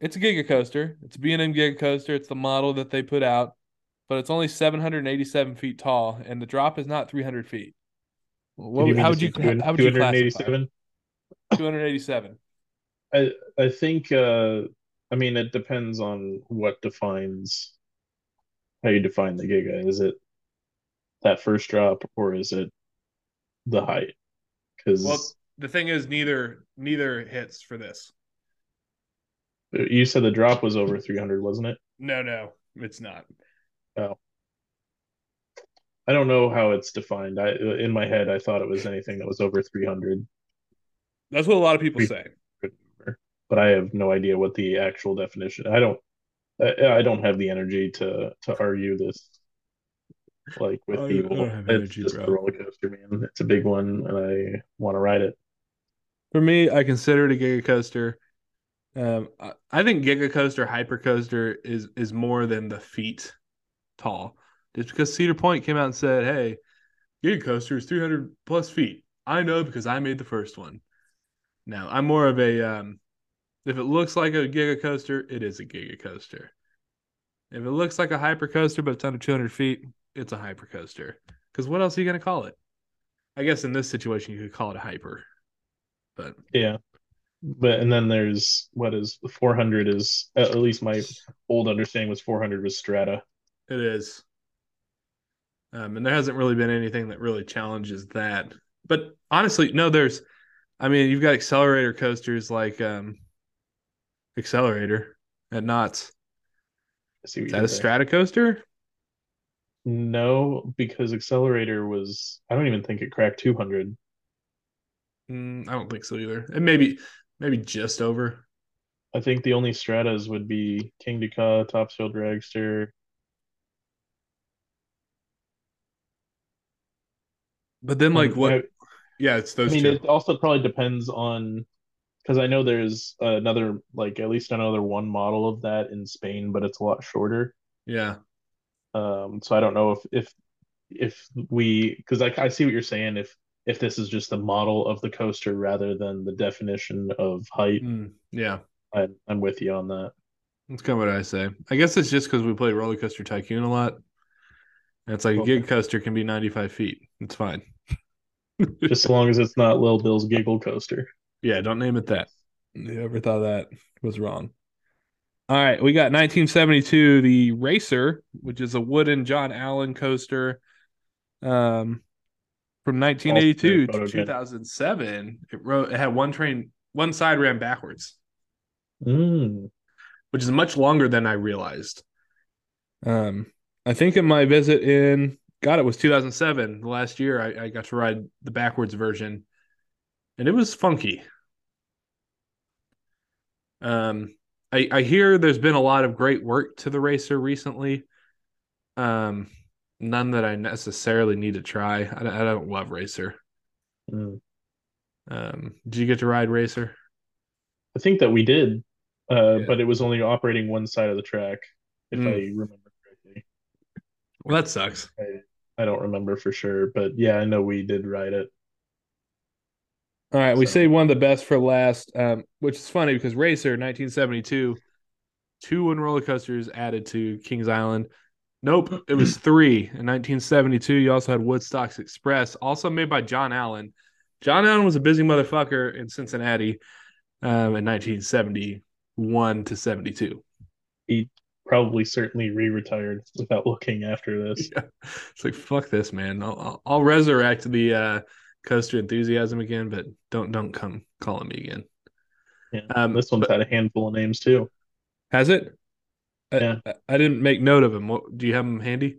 it's a Giga Coaster. It's a B&M Giga Coaster. It's the model that they put out, but it's only 787 feet tall, and the drop is not 300 feet. What, how, would you, how would you 287? 287. I I think uh I mean it depends on what defines how you define the giga. Is it that first drop or is it the height? Because well, the thing is, neither neither hits for this. You said the drop was over 300, wasn't it? No, no, it's not. Oh. I don't know how it's defined. I in my head I thought it was anything that was over 300. That's what a lot of people say. But I have no idea what the actual definition. I don't I, I don't have the energy to to argue this like with people. It's just bro. a roller coaster, man. It's a big one and I want to ride it. For me, I consider it a giga coaster. Um, I think Giga Coaster Hyper Coaster is is more than the feet tall. Just because Cedar Point came out and said, "Hey, Giga Coaster is 300 plus feet." I know because I made the first one. Now I'm more of a um, if it looks like a Giga Coaster, it is a Giga Coaster. If it looks like a Hyper Coaster but it's under 200 feet, it's a Hyper Coaster. Because what else are you gonna call it? I guess in this situation you could call it a Hyper. But yeah, but and then there's what is 400 is at least my old understanding was 400 was strata it is um, and there hasn't really been anything that really challenges that but honestly no there's i mean you've got accelerator coasters like um Xcelerator at Knott's. is that a strata coaster no because Xcelerator was i don't even think it cracked 200 mm, i don't think so either and maybe maybe just over. I think the only stratas would be Kingda Ka, Top Thrill Dragster. But then, like, what? I, yeah, it's those. I mean, two. it also probably depends on because I know there's another, like, at least another one model of that in Spain, but it's a lot shorter. Yeah. Um. So I don't know if if if we because I I see what you're saying. If if this is just the model of the coaster rather than the definition of height. Mm, yeah, I, I'm with you on that. That's kind of what I say. I guess it's just because we play Roller Coaster Tycoon a lot. And it's like a gig coaster can be 95 feet. It's fine. just as long as it's not Lil Bill's Giggle Coaster. Yeah, don't name it that. You ever thought that was wrong. All right, we got 1972, the Racer, which is a wooden John Allen coaster. Um, from 1982 to 2007, it wrote it had one train, one side ran backwards, Mm. which is much longer than I realized. Um, I think in my visit in God, it was 2007. The last year I, I got to ride the backwards version, and it was funky. Um, I, I hear there's been a lot of great work to the racer recently. Um, none that I necessarily need to try. I, I don't love racer. Mm. Um, did you get to ride racer? I think that we did, uh, Yeah. but it was only operating one side of the track, if Mm. I remember correctly. Well, that sucks. I don't remember for sure, but yeah, I know we did ride it. All right, we So- say one of the best for last, um, which is funny because Racer 1972, two wooden roller coasters added to Kings Island. Nope, it was three in 1972. You also had Woodstock's Express, also made by John Allen. John Allen was a busy motherfucker in Cincinnati um, in 1971 to 72. He Probably certainly re-retired without looking after this. Yeah. It's like fuck this, man. I'll, I'll, I'll resurrect the uh, coaster enthusiasm again, but don't don't come calling me again. Yeah. Um, this one's had a handful of names too. Has it? I, Yeah. I, I didn't make note of them. What do you have them handy?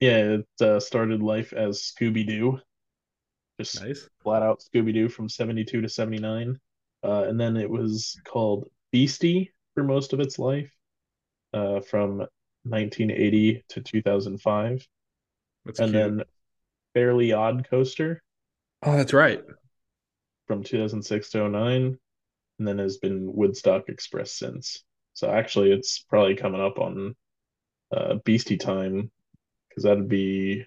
Yeah, it uh, started life as Scooby Doo, just Nice. flat out Scooby Doo from 72 to 79. Uh, and then it was called Beastie for most of its life, uh, from 1980 to 2005. That's and cute. then Fairly Odd Coaster oh, that's right. from 2006 to 09, and then has been Woodstock Express since. So actually, it's probably coming up on uh, Beastie time because that'd be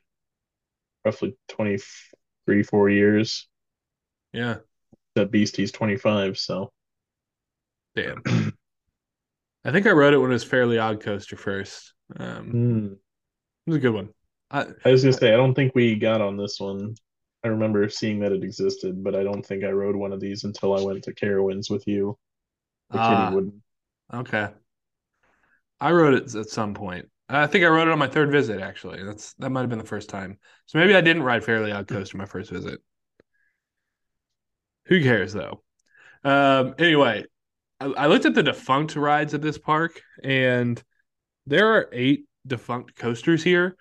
roughly 23, four years. Yeah. That Beastie's 25, so Damn. I think I wrote it when it was Fairly Odd Coaster first. Um, Hmm. it was a good one. I, I was gonna say I don't think we got on this one. I remember seeing that it existed, but I don't think I rode one of these until I went to Carowinds with you. The Ah. kiddie okay. I rode it at some point. I think I rode it on my third visit. Actually, that's that might have been the first time. So maybe I didn't ride Fairly Odd Coaster my first visit. Who cares though? Um, anyway, I, I looked at the defunct rides at this park, and there are eight defunct coasters here.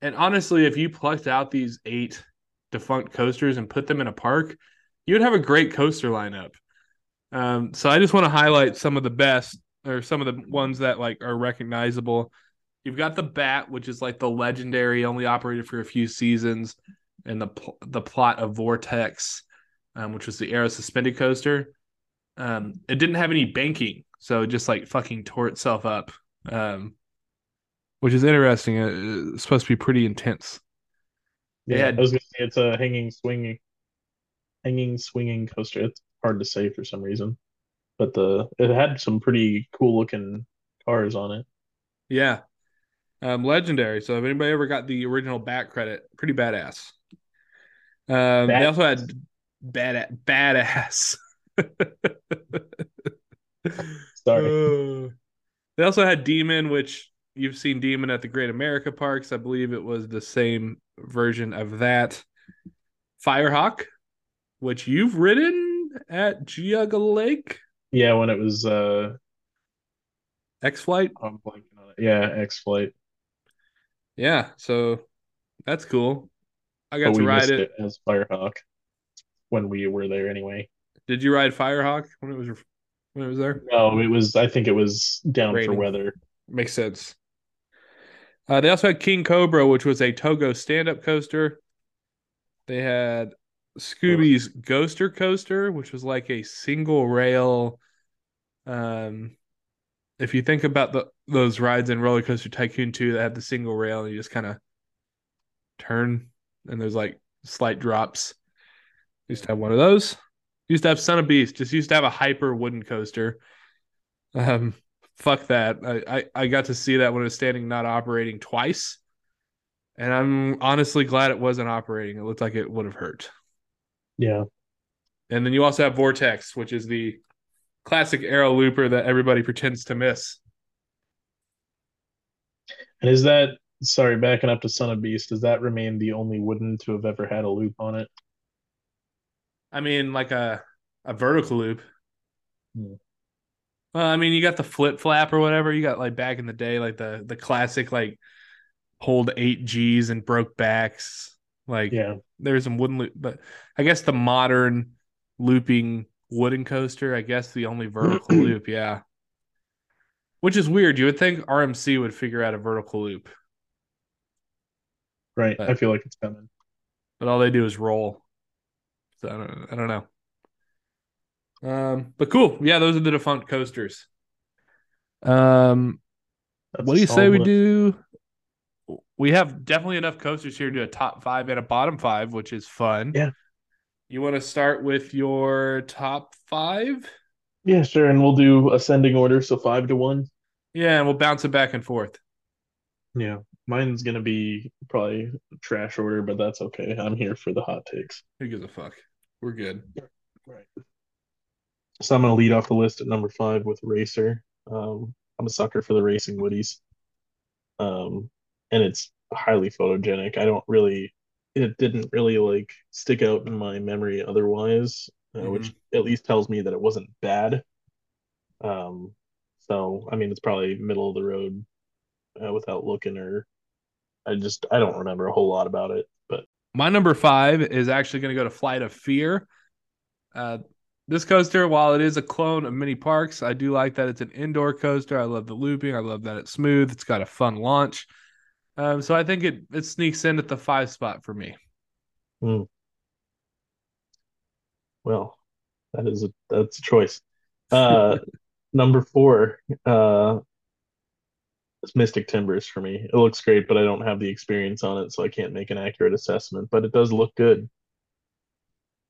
And honestly, if you plucked out these eight defunct coasters and put them in a park, you would have a great coaster lineup. Um, so I just want to highlight some of the best or some of the ones that like are recognizable. You've got the Bat, which is like the legendary, only operated for a few seasons, and the pl- the plot of Vortex, um, which was the Arrow suspended coaster. Um, it didn't have any banking, so it just like fucking tore itself up, um, which is interesting. Uh, It's supposed to be pretty intense. They Yeah, had- I was gonna say it's a hanging swinging, hanging swinging coaster. It's hard to say for some reason, but the it had some pretty cool looking cars on it. Yeah. Um, legendary. So if anybody ever got the original Bat credit, pretty badass. Um, they also had bad badass. Sorry. Uh, they also had Demon, which you've seen Demon at the Great America Parks. I believe it was the same version of that. Firehawk, which you've ridden at Geauga Lake. Yeah, when it was uh, X Flight. I'm blanking on it. Yeah, X Flight. Yeah, so that's cool. I got But to we ride it. it as Firehawk when we were there anyway. Did you ride Firehawk when it was when it was there? No, it was. I think it was down Raining. for weather. Makes sense. Uh, they also had King Cobra, which was a Togo stand-up coaster. They had Scooby's Ghoster coaster, which was like a single rail. Um, if you think about the those rides in Roller Coaster Tycoon 2 that had the single rail and you just kind of turn and there's like slight drops. Used to have one of those. Used to have Son of Beast. Just used to have a hyper wooden coaster. Um, fuck that. I, I I got to see that when it was standing, not operating twice, and I'm honestly glad it wasn't operating. It looked like it would have hurt. Yeah, And then you also have Vortex, which is the classic arrow looper that everybody pretends to miss. And is that sorry, backing up to Son of Beast, does that remain the only wooden to have ever had a loop on it? I mean, like a a vertical loop. Hmm. Well, I mean, you got the flip flap or whatever. You got like back in the day, like the the classic like hold eight G's and broke backs. Like Yeah. there's some wooden loop, but I guess the modern looping wooden coaster, I guess the only vertical loop, yeah. Which is weird. You would think RMC would figure out a vertical loop, Right. But- I feel like it's coming. but all they do is roll. So I don't, I don't know. Um, but cool. Yeah, those are the defunct coasters. Um, That's what do you say we do? We have definitely enough coasters here to do a top five and a bottom five, which is fun. Yeah. You want to start with your top five? Yeah, sure. And we'll do ascending order, so five to one. Yeah, and we'll bounce it back and forth. Yeah. Mine's gonna be probably trash order, but that's okay. I'm here for the hot takes. Who gives a fuck? We're good. Right. So I'm gonna lead off the list at number five with Racer. Um, I'm a sucker for the racing woodies. Um, and it's highly photogenic. I don't really, it didn't really like stick out in my memory otherwise, uh, which at least tells me that it wasn't bad. Um, so I mean, it's probably middle of the road, uh, without looking, or I just I don't remember a whole lot about it, but My number five is actually going to go to Flight of Fear. Uh, this coaster, while it is a clone of Mini Parks, I do like that it's an indoor coaster. I love the looping. I love that it's smooth. It's got a fun launch. Um, so I think it it sneaks in at the five spot for me. Well, that is a that's a choice. Uh, number four, uh, it's Mystic Timbers for me. It looks great, but I don't have the experience on it, so I can't make an accurate assessment. But it does look good.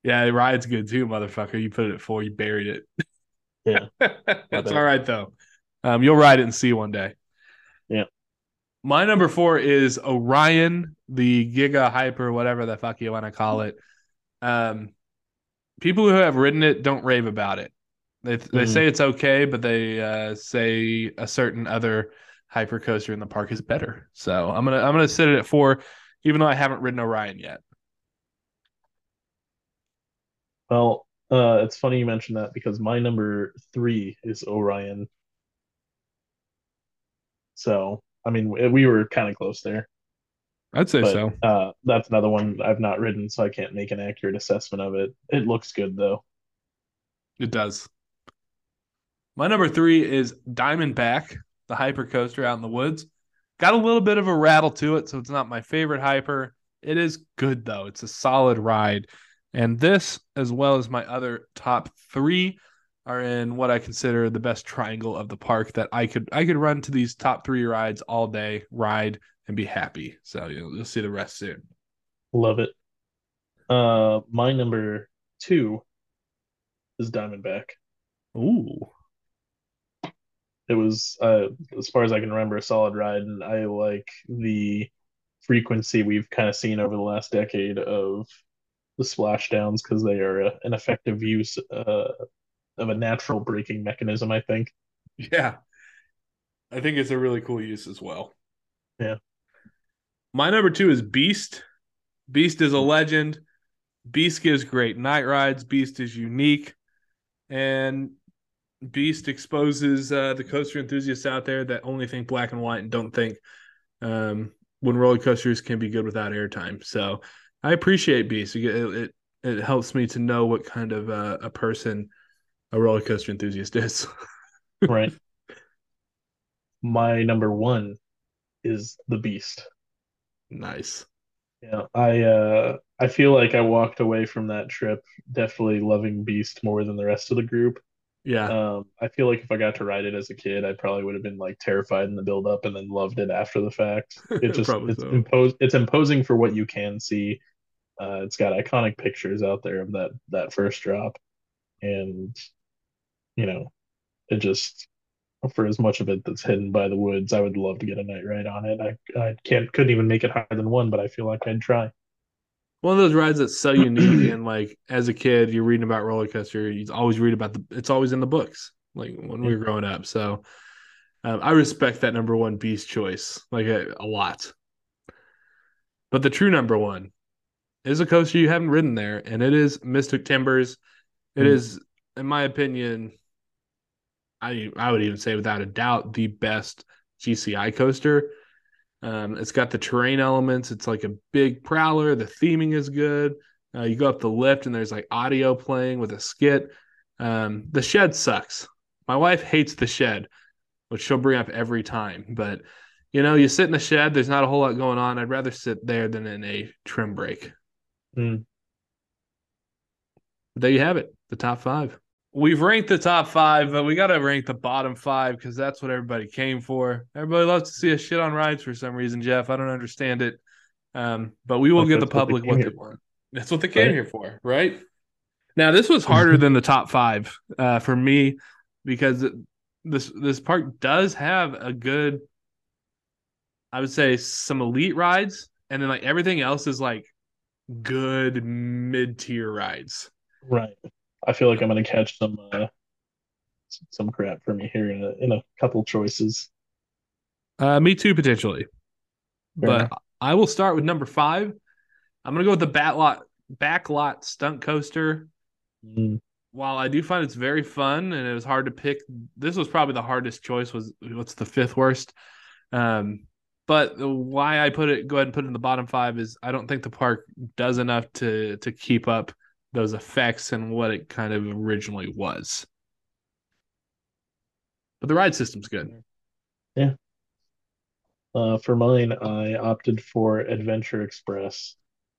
Yeah, it rides good too, motherfucker. You put it at four, you buried it. Yeah. That's all right though. Um, you'll ride it and see one day. Yeah. My number four is Orion, the Giga Hyper, whatever the fuck you want to call it. Um, people who have ridden it don't rave about it. They they Mhm. say it's okay, but they uh, say a certain other hyper coaster in the park is better. So I'm gonna I'm gonna sit it at four, even though I haven't ridden Orion yet. Well, uh, it's funny you mentioned that because my number three is Orion. So, I mean, we we were kind of close there, I'd say but so. uh, that's another one I've not ridden, so I can't make an accurate assessment of it. It looks good though. It does. My number three is Diamondback, the hyper coaster out in the woods. Got a little bit of a rattle to it, so it's not my favorite hyper. It is good though. It's a solid ride. And this, as well as my other top three, are in what I consider the best triangle of the park that I could I could run to these top three rides all day, ride, and be happy. So you'll, you'll see the rest soon. Love it. Uh, my number two is Diamondback. Ooh. It was, uh, as far as I can remember, a solid ride, and I like the frequency we've kind of seen over the last decade of the splashdowns because they are a, an effective use uh, of a natural braking mechanism, I think. Yeah. I think it's a really cool use as well. Yeah. My number two is Beast. Beast is a legend. Beast gives great night rides. Beast is unique. And Beast exposes uh, the coaster enthusiasts out there that only think black and white and don't think um, when roller coasters can be good without airtime. So I appreciate Beast. It, it, it helps me to know what kind of uh, a person a roller coaster enthusiast is. Right. My number one is the Beast. nice. Yeah, I uh I feel like I walked away from that trip definitely loving Beast more than the rest of the group. Yeah. Um, I feel like if I got to ride it as a kid, I probably would have been like terrified in the build up and then loved it after the fact. It just it's so. imposed it's imposing for what you can see. Uh, it's got iconic pictures out there of that that first drop, and you know, it just for as much of it that's hidden by the woods, I would love to get a night ride on it. I I can't couldn't even make it higher than one, but I feel like I'd try. one of those rides that's so unique and like as a kid you're reading about roller coaster you always read about the it's always in the books like when we were growing up so um, i respect that number one beast choice like a, a, lot but the true number one is a coaster you haven't ridden there and it is mystic timbers It mm. is, in my opinion i i would even say without a doubt the best gci coaster um, it's got the terrain elements. It's like a big prowler. The theming is good. Uh, you go up the lift and there's like audio playing with a skit. Um, the shed sucks. My wife hates the shed, which she'll bring up every time. But you know, you sit in the shed. There's not a whole lot going on. I'd rather sit there than in a trim break. Mm. There you have it. The top five we've ranked the top five, but we got to rank the bottom five because that's what everybody came for. Everybody loves to see us shit on rides for some reason, Jeff. I don't understand it. Um, but we will give the public what they, want. That's what they came right? here for, right? Now, this was harder than the top five uh, for me because this this park does have a good, I would say, some elite rides, and then like everything else is like good mid tier rides. Right. I feel like I'm gonna catch some uh, some crap from you here in a, in a couple choices. Uh, me too, potentially. Fair. But I will start with number five. I'm gonna go with the backlot backlot stunt coaster. Mm. While I do find it's very fun and it was hard to pick, this was probably the hardest choice. Was what's the fifth worst? Um, but why I put it, go ahead and put it in the bottom five is I don't think the park does enough to to keep up those effects and what it kind of originally was. But the ride system's good. Yeah. Uh, for mine, I opted for Adventure Express.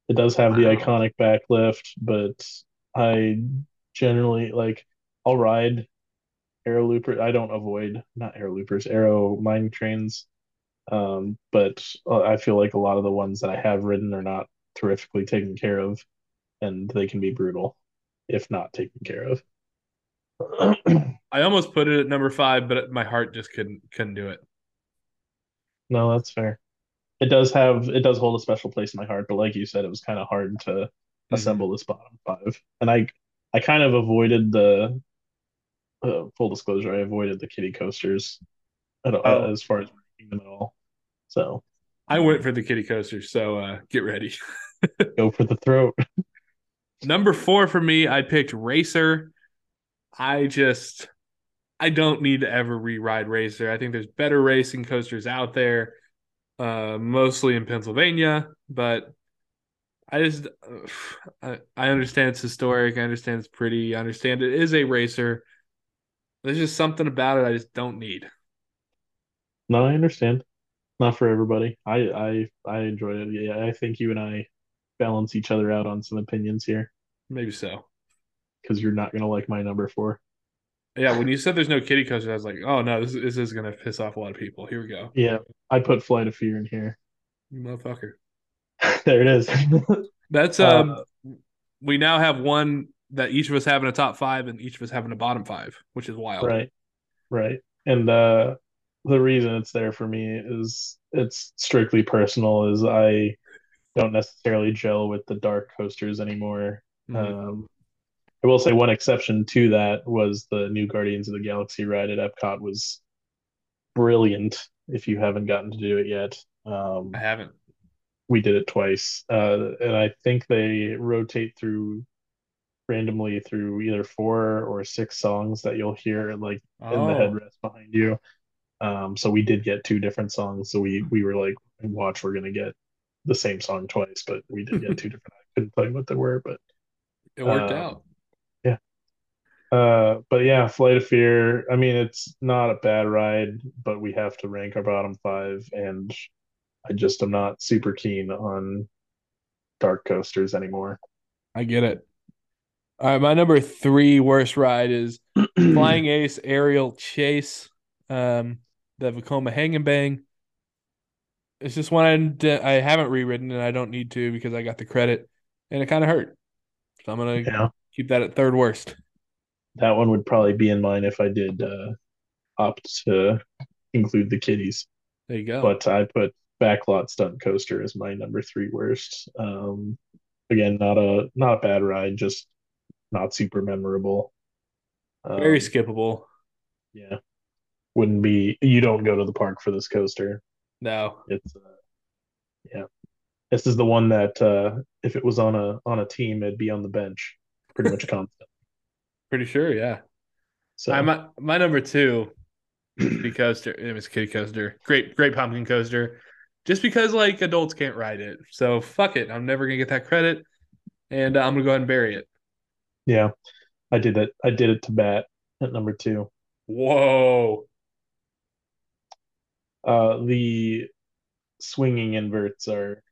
It does have wow. the iconic backlift, but I generally like I'll ride Arrow Looper. I don't avoid not Arrow Loopers, Arrow mine trains. Um, but uh, I feel like a lot of the ones that I have ridden are not terrifically taken care of and they can be brutal if not taken care of. I almost put it at number five, but my heart just couldn't couldn't do it. No, that's fair. It does have it does hold a special place in my heart, but like you said, it was kind of hard to mm-hmm. assemble this bottom five, and I I kind of avoided the uh, full disclosure. I avoided the kiddie coasters at, oh. as far as ranking them at all. So I went for the kiddie coaster. So uh, get ready. Go for the throat. Number four for me, I picked Racer. I just I don't need to ever re-ride Racer. I think there's better racing coasters out there, uh, mostly in Pennsylvania. But I just I, I understand it's historic. I understand it's pretty. I understand it is a racer. There's just something about it I just don't need. No, I understand. Not for everybody. I I I enjoy it. Yeah, I think you and I balance each other out on some opinions here. Maybe so. Because you're not gonna like my number four. Yeah, when you said there's no kiddie coaster, I was like, oh no, this, this is gonna piss off a lot of people. Here we go. Yeah, I put Flight of Fear in here. You motherfucker. there it is. That's um. Uh, we now have one that each of us having a top five and each of us having a bottom five, which is wild. Right. Right. And uh the reason it's there for me is it's strictly personal is I don't necessarily gel with the dark coasters anymore. Mm-hmm. Um, I will say one exception to that was the new Guardians of the Galaxy ride at Epcot was brilliant. If you haven't gotten to do it yet, um, I haven't. We did it twice, uh, and I think they rotate through randomly through either four or six songs that you'll hear like oh. in the oh. headrest behind you. Um, so we did get two different songs. So we we were like, watch, we're gonna get the same song twice, but we did get two different. I couldn't tell you what they were, but it worked uh, out. Yeah. Uh, but yeah, Flight of Fear. I mean, it's not a bad ride, but we have to rank our bottom five, and I just am not super keen on dark coasters anymore. I get it. All right, my number three worst ride is Flying Ace Aerial Chase, um, the Vekoma Hang and Bang. It's just one I, I haven't rewritten and I don't need to because I got the credit, and it kind of hurt. So I'm gonna yeah. keep that at third worst. That one would probably be in mine if I did uh, opt to include the kiddies. There you go. But I put backlot stunt coaster as my number three worst. Um, again, not a not a bad ride, just not super memorable. Very Um, skippable. yeah, wouldn't be. You don't go to the park for this coaster. No. It's uh, yeah. This is the one that uh, if it was on a on a team, it'd be on the bench, pretty much constant. Pretty sure, yeah. So I, my, my number two kiddie coaster. It was kiddie coaster. Great, great pumpkin coaster. Just because like adults can't ride it, so fuck it. I'm never gonna get that credit, and uh, I'm gonna go ahead and bury it. yeah, I did it. I did it to bat at number two. Whoa. Uh, the swinging inverts are.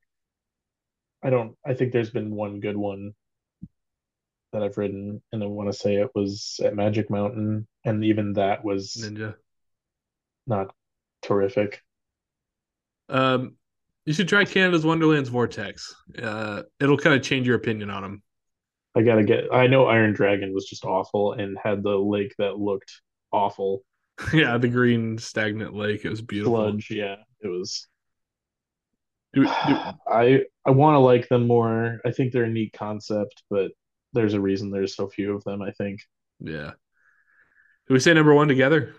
I don't. I think there's been one good one that I've ridden, and I want to say it was at Magic Mountain, and even that was Ninja. not terrific. Um, you should try Canada's Wonderland's Vortex. Uh, it'll kind of change your opinion on them. I gotta get. I know Iron Dragon was just awful and had the lake that looked awful. yeah, the green stagnant lake. It was beautiful. Sludge, yeah, it was. Do, do, I I want to like them more. I think they're a neat concept, but there's a reason there's so few of them. I think. yeah. Do we say number one together?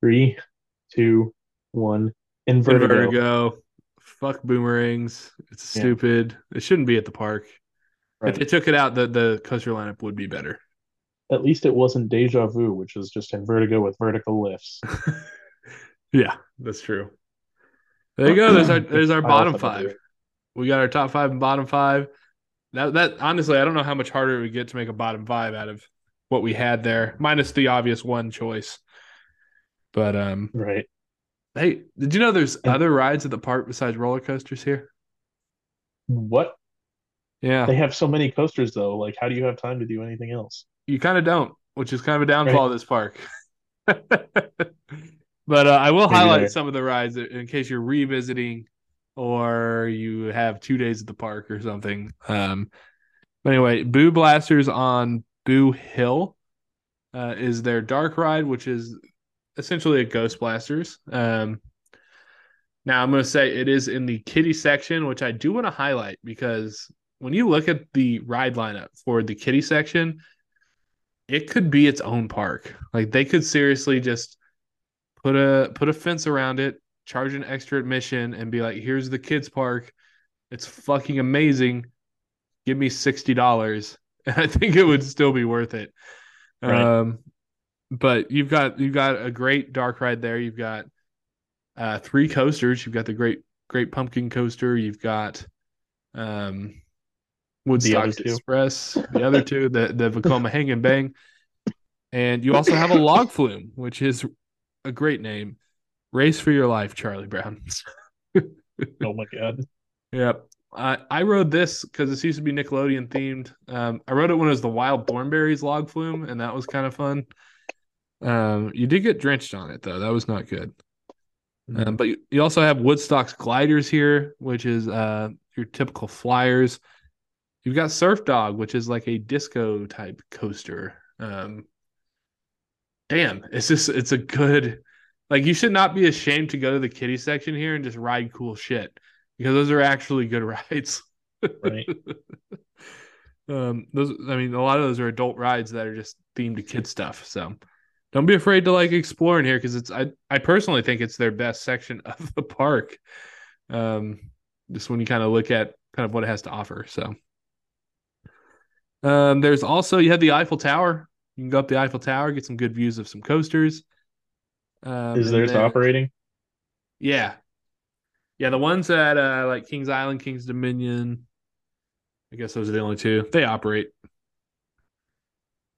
Three, two, one. Invertigo. Vertigo. Fuck boomerangs. It's Yeah. stupid. It shouldn't be at the park. Right. If they took it out, the, the coaster lineup would be better. At least it wasn't Deja Vu, which is just Invertigo with vertical lifts. Yeah, that's true. There you go. There's our there's our bottom five. We got our top five and bottom five. That that honestly, I don't know how much harder it would get to make a bottom five out of what we had there, minus the obvious one choice. But um, Right. hey, did you know there's And- other rides at the park besides roller coasters here? What? Yeah, They have so many coasters though. Like, how do you have time to do anything else? You kind of don't, which is kind of a downfall of this park. but uh, I will Maybe highlight they're- some of the rides in case you're revisiting or you have two days at the park or something. Um, but anyway, Boo Blasters on Boo Hill uh, is their dark ride, which is essentially a Ghost Blasters. Um, now I'm going to say it is in the kiddie section, which I do want to highlight because when you look at the ride lineup for the kiddie section, it could be its own park. Like they could seriously just put a put a fence around it, charge an extra admission, and be like, "Here's the kids' park. It's fucking amazing. Give me sixty dollars." And I think it would still be worth it. Right. Um, but you've got you've got a great dark ride there. You've got uh, three coasters. You've got the great great pumpkin coaster. You've got um, Woodstock other two. Express. The other two, the the Vekoma Hang and Bang, and you also have a log flume, which is a great name. Race for your life, Charlie Brown. Oh my god. Yep. I I rode this because this used to be Nickelodeon themed. Um, I rode it when it was the Wild Thornberrys log flume, and that was kind of fun. Um, you did get drenched on it though. That was not good. Um, but you, you also have Woodstock's gliders here, which is uh your typical flyers. You've got Surf Dog, which is like a disco type coaster. Um, damn, it's just it's a good like you should not be ashamed to go to the kiddie section here and just ride cool shit because those are actually good rides. Right. um, those I mean, a lot of those are adult rides that are just themed to kid stuff. So don't be afraid to like explore in here because it's I I personally think it's their best section of the park. Um, just when you kind of look at kind of what it has to offer. So um, there's also you have the Eiffel Tower. You can go up the Eiffel Tower, get some good views of some coasters. Um, Is theirs operating? Yeah, yeah. The ones at uh, like Kings Island, Kings Dominion. I guess those are the only two they operate.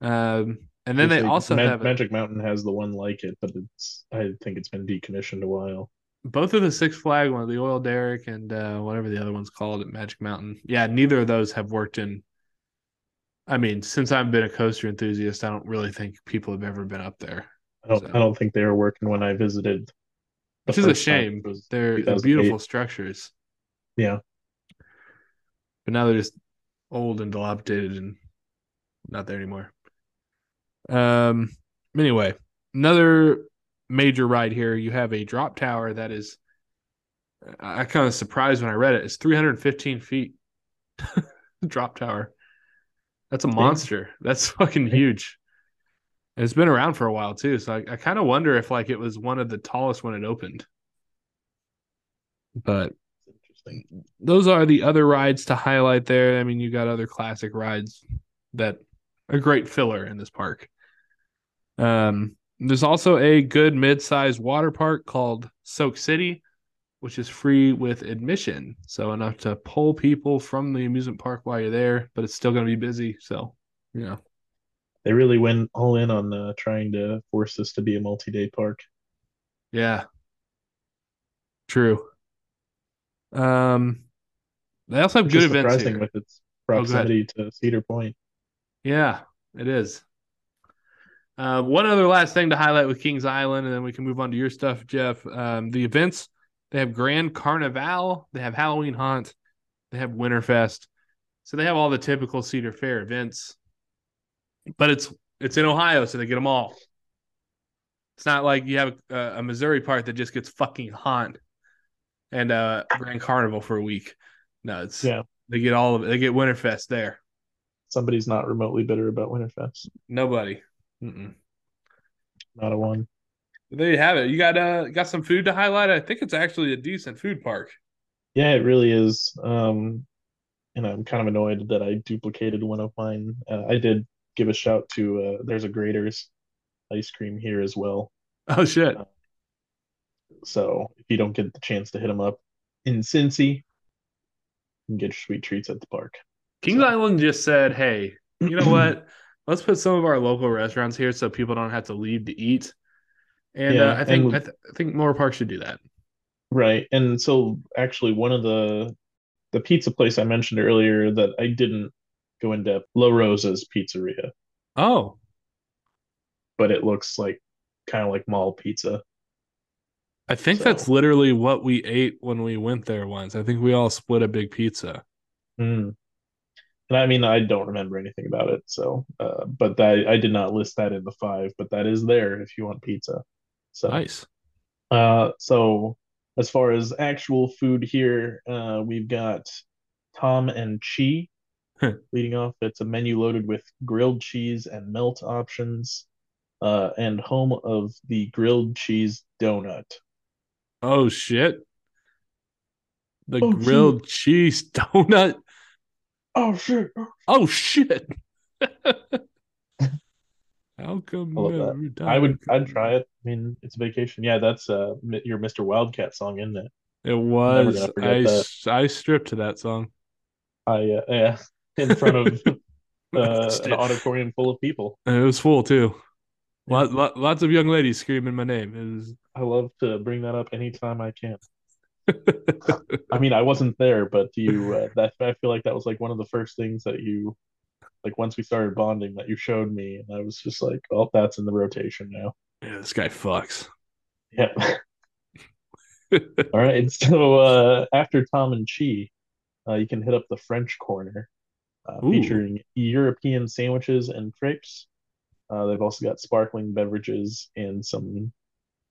Um, and then they also Ma- have Magic Mountain has the one like it, but it's I think it's been decommissioned a while. both of the Six Flag one, the Oil Derrick and uh, whatever the other one's called at Magic Mountain. Yeah, neither of those have worked in. I mean, since I've been a coaster enthusiast, I don't really think people have ever been up there, I don't So- I don't think they were working when I visited. which is a shame. They're, they're 2008. beautiful structures, Yeah. but now they're just old and dilapidated and not there anymore. Um. Anyway, another major ride here. You have a drop tower that is I, I kind of surprised when I read it. It's 315 feet drop tower. That's a monster. That's fucking huge. And it's been around for a while too. So I, I kind of wonder if like it was one of the tallest when it opened. But Interesting. those are the other rides to highlight there. I mean, you got other classic rides that are great filler in this park. Um, there's also a good mid-sized water park called Soak City, which is free with admission, so enough to pull people from the amusement park while you're there, but it's still going to be busy. So, you know, They really went all in on uh, trying to force this to be a multi-day park. yeah, true. Um, they also have Which good events here. with its ahead. proximity to Cedar Point. Yeah, it is. Uh, one other last thing to highlight with Kings Island, and then we can move on to your stuff, Jeff. Um, the events they have Grand Carnival, they have Halloween Haunt, they have Winterfest, so they have all the typical Cedar Fair events. But it's it's in Ohio, so they get them all. It's not like you have a, a Missouri park that just gets fucking haunt and uh Grand Carnival for a week. No, it's Yeah. they get all of it. They get Winterfest there. Somebody's not remotely bitter about Winterfest. Nobody. Mm-mm. Not a one. There you have it. You got uh got some food to highlight. I think it's actually a decent food park. Yeah, it really is. Um, and I'm kind of annoyed that I duplicated one of mine. Uh, I did give a shout to uh, there's a Graeter's ice cream here as well. Oh shit. So if you don't get the chance to hit them up in Cincy, you can get your sweet treats at the park. Kings So- Island just said, "Hey, you know what? Let's put some of our local restaurants here so people don't have to leave to eat." And Yeah, uh, I think and- I, th- I think more parks should do that. Right. And so actually one of the the pizza place I mentioned earlier that I didn't go in depth, La Rosa's Pizzeria, Oh, but it looks like kind of like mall pizza. I think So- that's literally what we ate when we went there once. I think we all split a big pizza. Mm. And I mean, I don't remember anything about it, so uh, but that I did not list that in the five, but that is there if you want pizza. So Nice. Uh, so as far as actual food here, uh, we've got Tom and Chee leading off. It's a menu loaded with grilled cheese and melt options, uh, and home of the grilled cheese donut. Oh shit. The Oh, grilled cheese donut. Oh shit! Oh shit. How come I that. time I would, I'd try it. I mean, it's a vacation. Yeah, that's uh your Mr. Wildcat song, isn't it? It was. I that. I stripped to that song. I uh, yeah, in front of uh, an auditorium full of people. it was full too. Lot, lot, lots of young ladies screaming my name. It was I love to bring that up anytime I can. I mean, I wasn't there, but you uh, that I feel like that was like one of the first things that you like once we started bonding that you showed me, and I was just like, "Oh, that's in the rotation now." yeah, this guy fucks. Yeah. All right. So uh, after Tom and Chee, uh, you can hit up the French corner, uh, featuring European sandwiches and crepes. Uh, they've also got sparkling beverages and some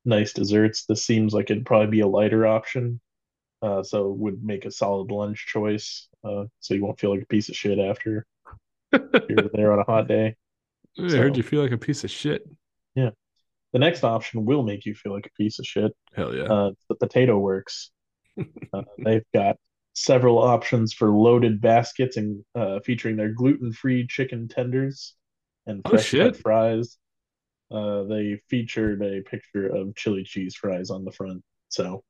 nice desserts. This seems like it'd probably be a lighter option, uh, so it would make a solid lunch choice. Uh, so you won't feel like a piece of shit after you're there on a hot day. I So- heard you feel like a piece of shit. Yeah. The next option will make you feel like a piece of shit. Hell yeah. uh, the Potato Works. Uh, they've got several options for loaded baskets and uh, featuring their gluten-free chicken tenders and Oh, fresh shit. fries. Uh, they featured a picture of chili cheese fries on the front, so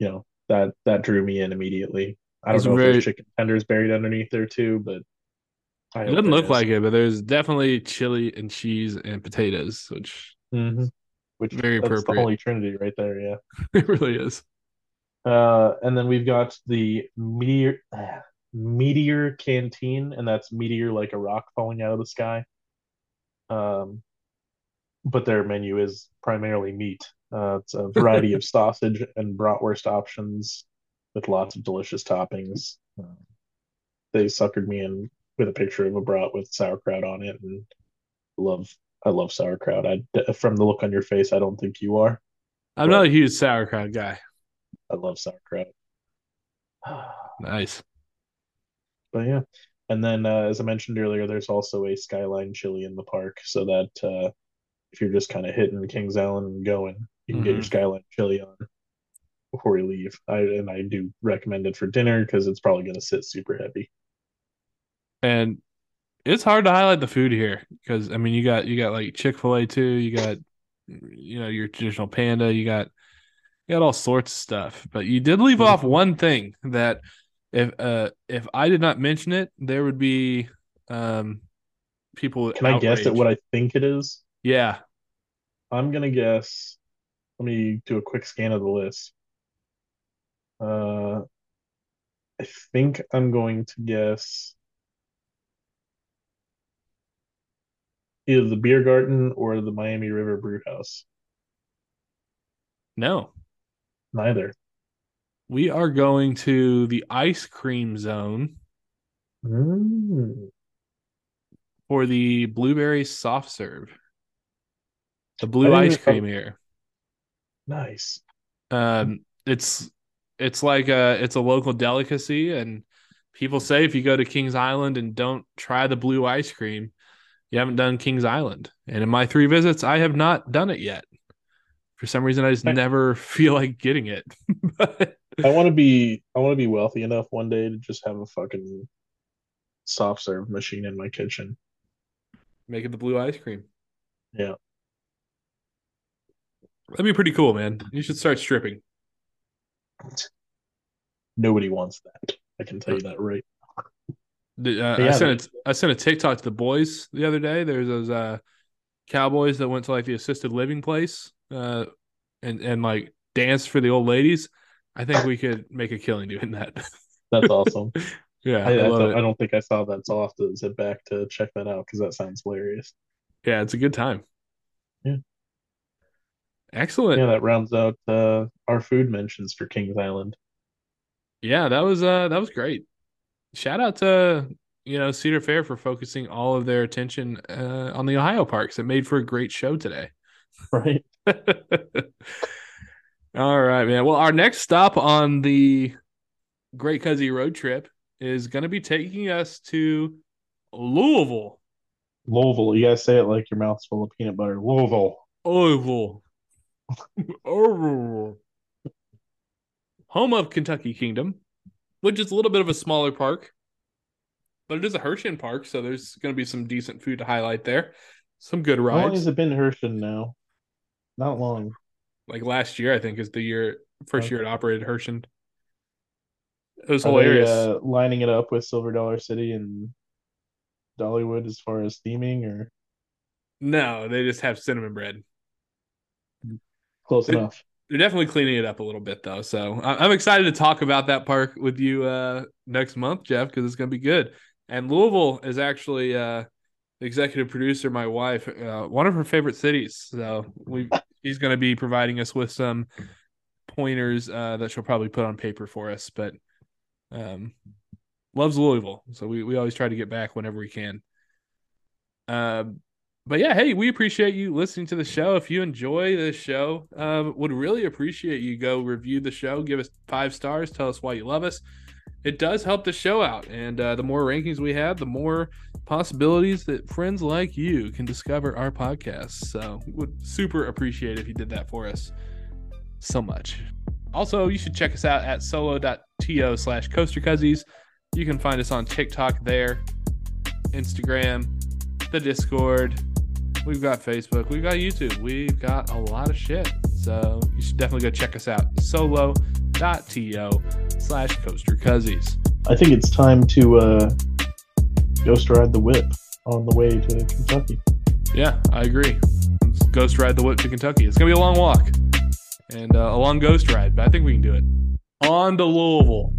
you know that that drew me in immediately. I don't It's know if there's chicken tenders buried underneath there too, but It doesn't look is. like it, but there's definitely chili and cheese and potatoes, which Mhm. Which Very that's the holy trinity right there, yeah. it really is. Uh, and then we've got the meteor uh, meteor canteen, and that's meteor like a rock falling out of the sky. Um, but their menu is primarily meat. Uh, it's a variety of sausage and bratwurst options with lots of delicious toppings. Um, they suckered me in with a picture of a brat with sauerkraut on it, and love I love sauerkraut. I from the look on your face, I don't think you are. I'm not a huge sauerkraut guy. I love sauerkraut. Nice. But yeah, and then uh, as I mentioned earlier, there's also a Skyline Chili in the park, so that uh, if you're just kind of hitting Kings Island and going, you can get your Mhm. Skyline Chili on before you leave. I and I do recommend it for dinner because it's probably going to sit super heavy. And it's hard to highlight the food here because I mean you got you got like Chick Fil A too. You got you know your traditional Panda. You got you got all sorts of stuff. But you did leave Mhm. off one thing that if uh if I did not mention it, there would be um people. Can I guess at what I think it is? Yeah, I'm gonna guess. Let me do a quick scan of the list. Uh, I think I'm going to guess either the Beer Garden or the Miami River Brew House. no, Neither. we are going to the ice cream zone Mm, for the blueberry soft serve. The blue ice cream here. nice. Um, it's it's like a it's a local delicacy, and people say if you go to Kings Island and don't try the blue ice cream, you haven't done Kings Island. And in my three visits, I have not done it yet. For some reason, I just never feel like getting it. but I want to be I want to be wealthy enough one day to just have a fucking soft serve machine in my kitchen. make it the blue ice cream. Yeah. That'd be pretty cool, man. You should start stripping. Nobody wants that. I can tell you that right. The- Uh, But I sent a, I sent a TikTok to the boys the other day. There's those uh, cowboys that went to like the assisted living place uh, and and like danced for the old ladies. I think we could make a killing doing that. That's awesome. yeah, I, I, I, thought- I don't think I saw that, so I'll have to zip back to check that out because that sounds hilarious. Yeah, it's a good time. Yeah. Excellent. Yeah, Yeah. that rounds out uh, our food mentions for Kings Island. Yeah, that was uh that was great. Shout out to you know Cedar Fair for focusing all of their attention uh, on the Ohio parks. It made for a great show today. Right. All right, man. Well, our next stop on the Great Cuzzy road trip is going to be taking us to Louisville. Louisville. You guys say it like your mouth's full of peanut butter. Louisville. Louisville. Louisville. Home of Kentucky Kingdom, which is a little bit of a smaller park, but it is a Herschend park, so there's going to be some decent food to highlight there. Some good How long rides. has it been Herschend now? Not long. Like last year, I think is the year first year it operated Herschend. It was Are they, hilarious. uh, lining it up with Silver Dollar City and Dollywood as far as theming, or No, they just have cinnamon bread. close It- enough? They're definitely cleaning it up a little bit though. So I'm excited to talk about that park with you uh, next month, Jeff, because it's going to be good. And Louisville is actually uh, the executive producer, my wife, uh, one of her favorite cities. So we she's going to be providing us with some pointers uh, that she'll probably put on paper for us. But um, loves Louisville, so we we always try to get back whenever we can. Um, but yeah, hey, we appreciate you listening to the show. If you enjoy this show, um, would really appreciate you go review the show, give us five stars, tell us why you love us. It does help the show out, and uh, the more rankings we have, the more possibilities that friends like you can discover our podcast. So, would super appreciate if you did that for us so much. Also, you should check us out at solo.to slash coaster coastercuzzies. You can find us on TikTok there, Instagram, the Discord. We've got Facebook. We've got YouTube. We've got a lot of shit. So you should definitely go check us out. Solo.to slash coaster cuzzies. I think it's time to uh, ghost ride the whip on the way to Kentucky. Yeah, I agree. Let's ghost ride the whip to Kentucky. It's going to be a long walk and uh, a long ghost ride, but I think we can do it. On to Louisville.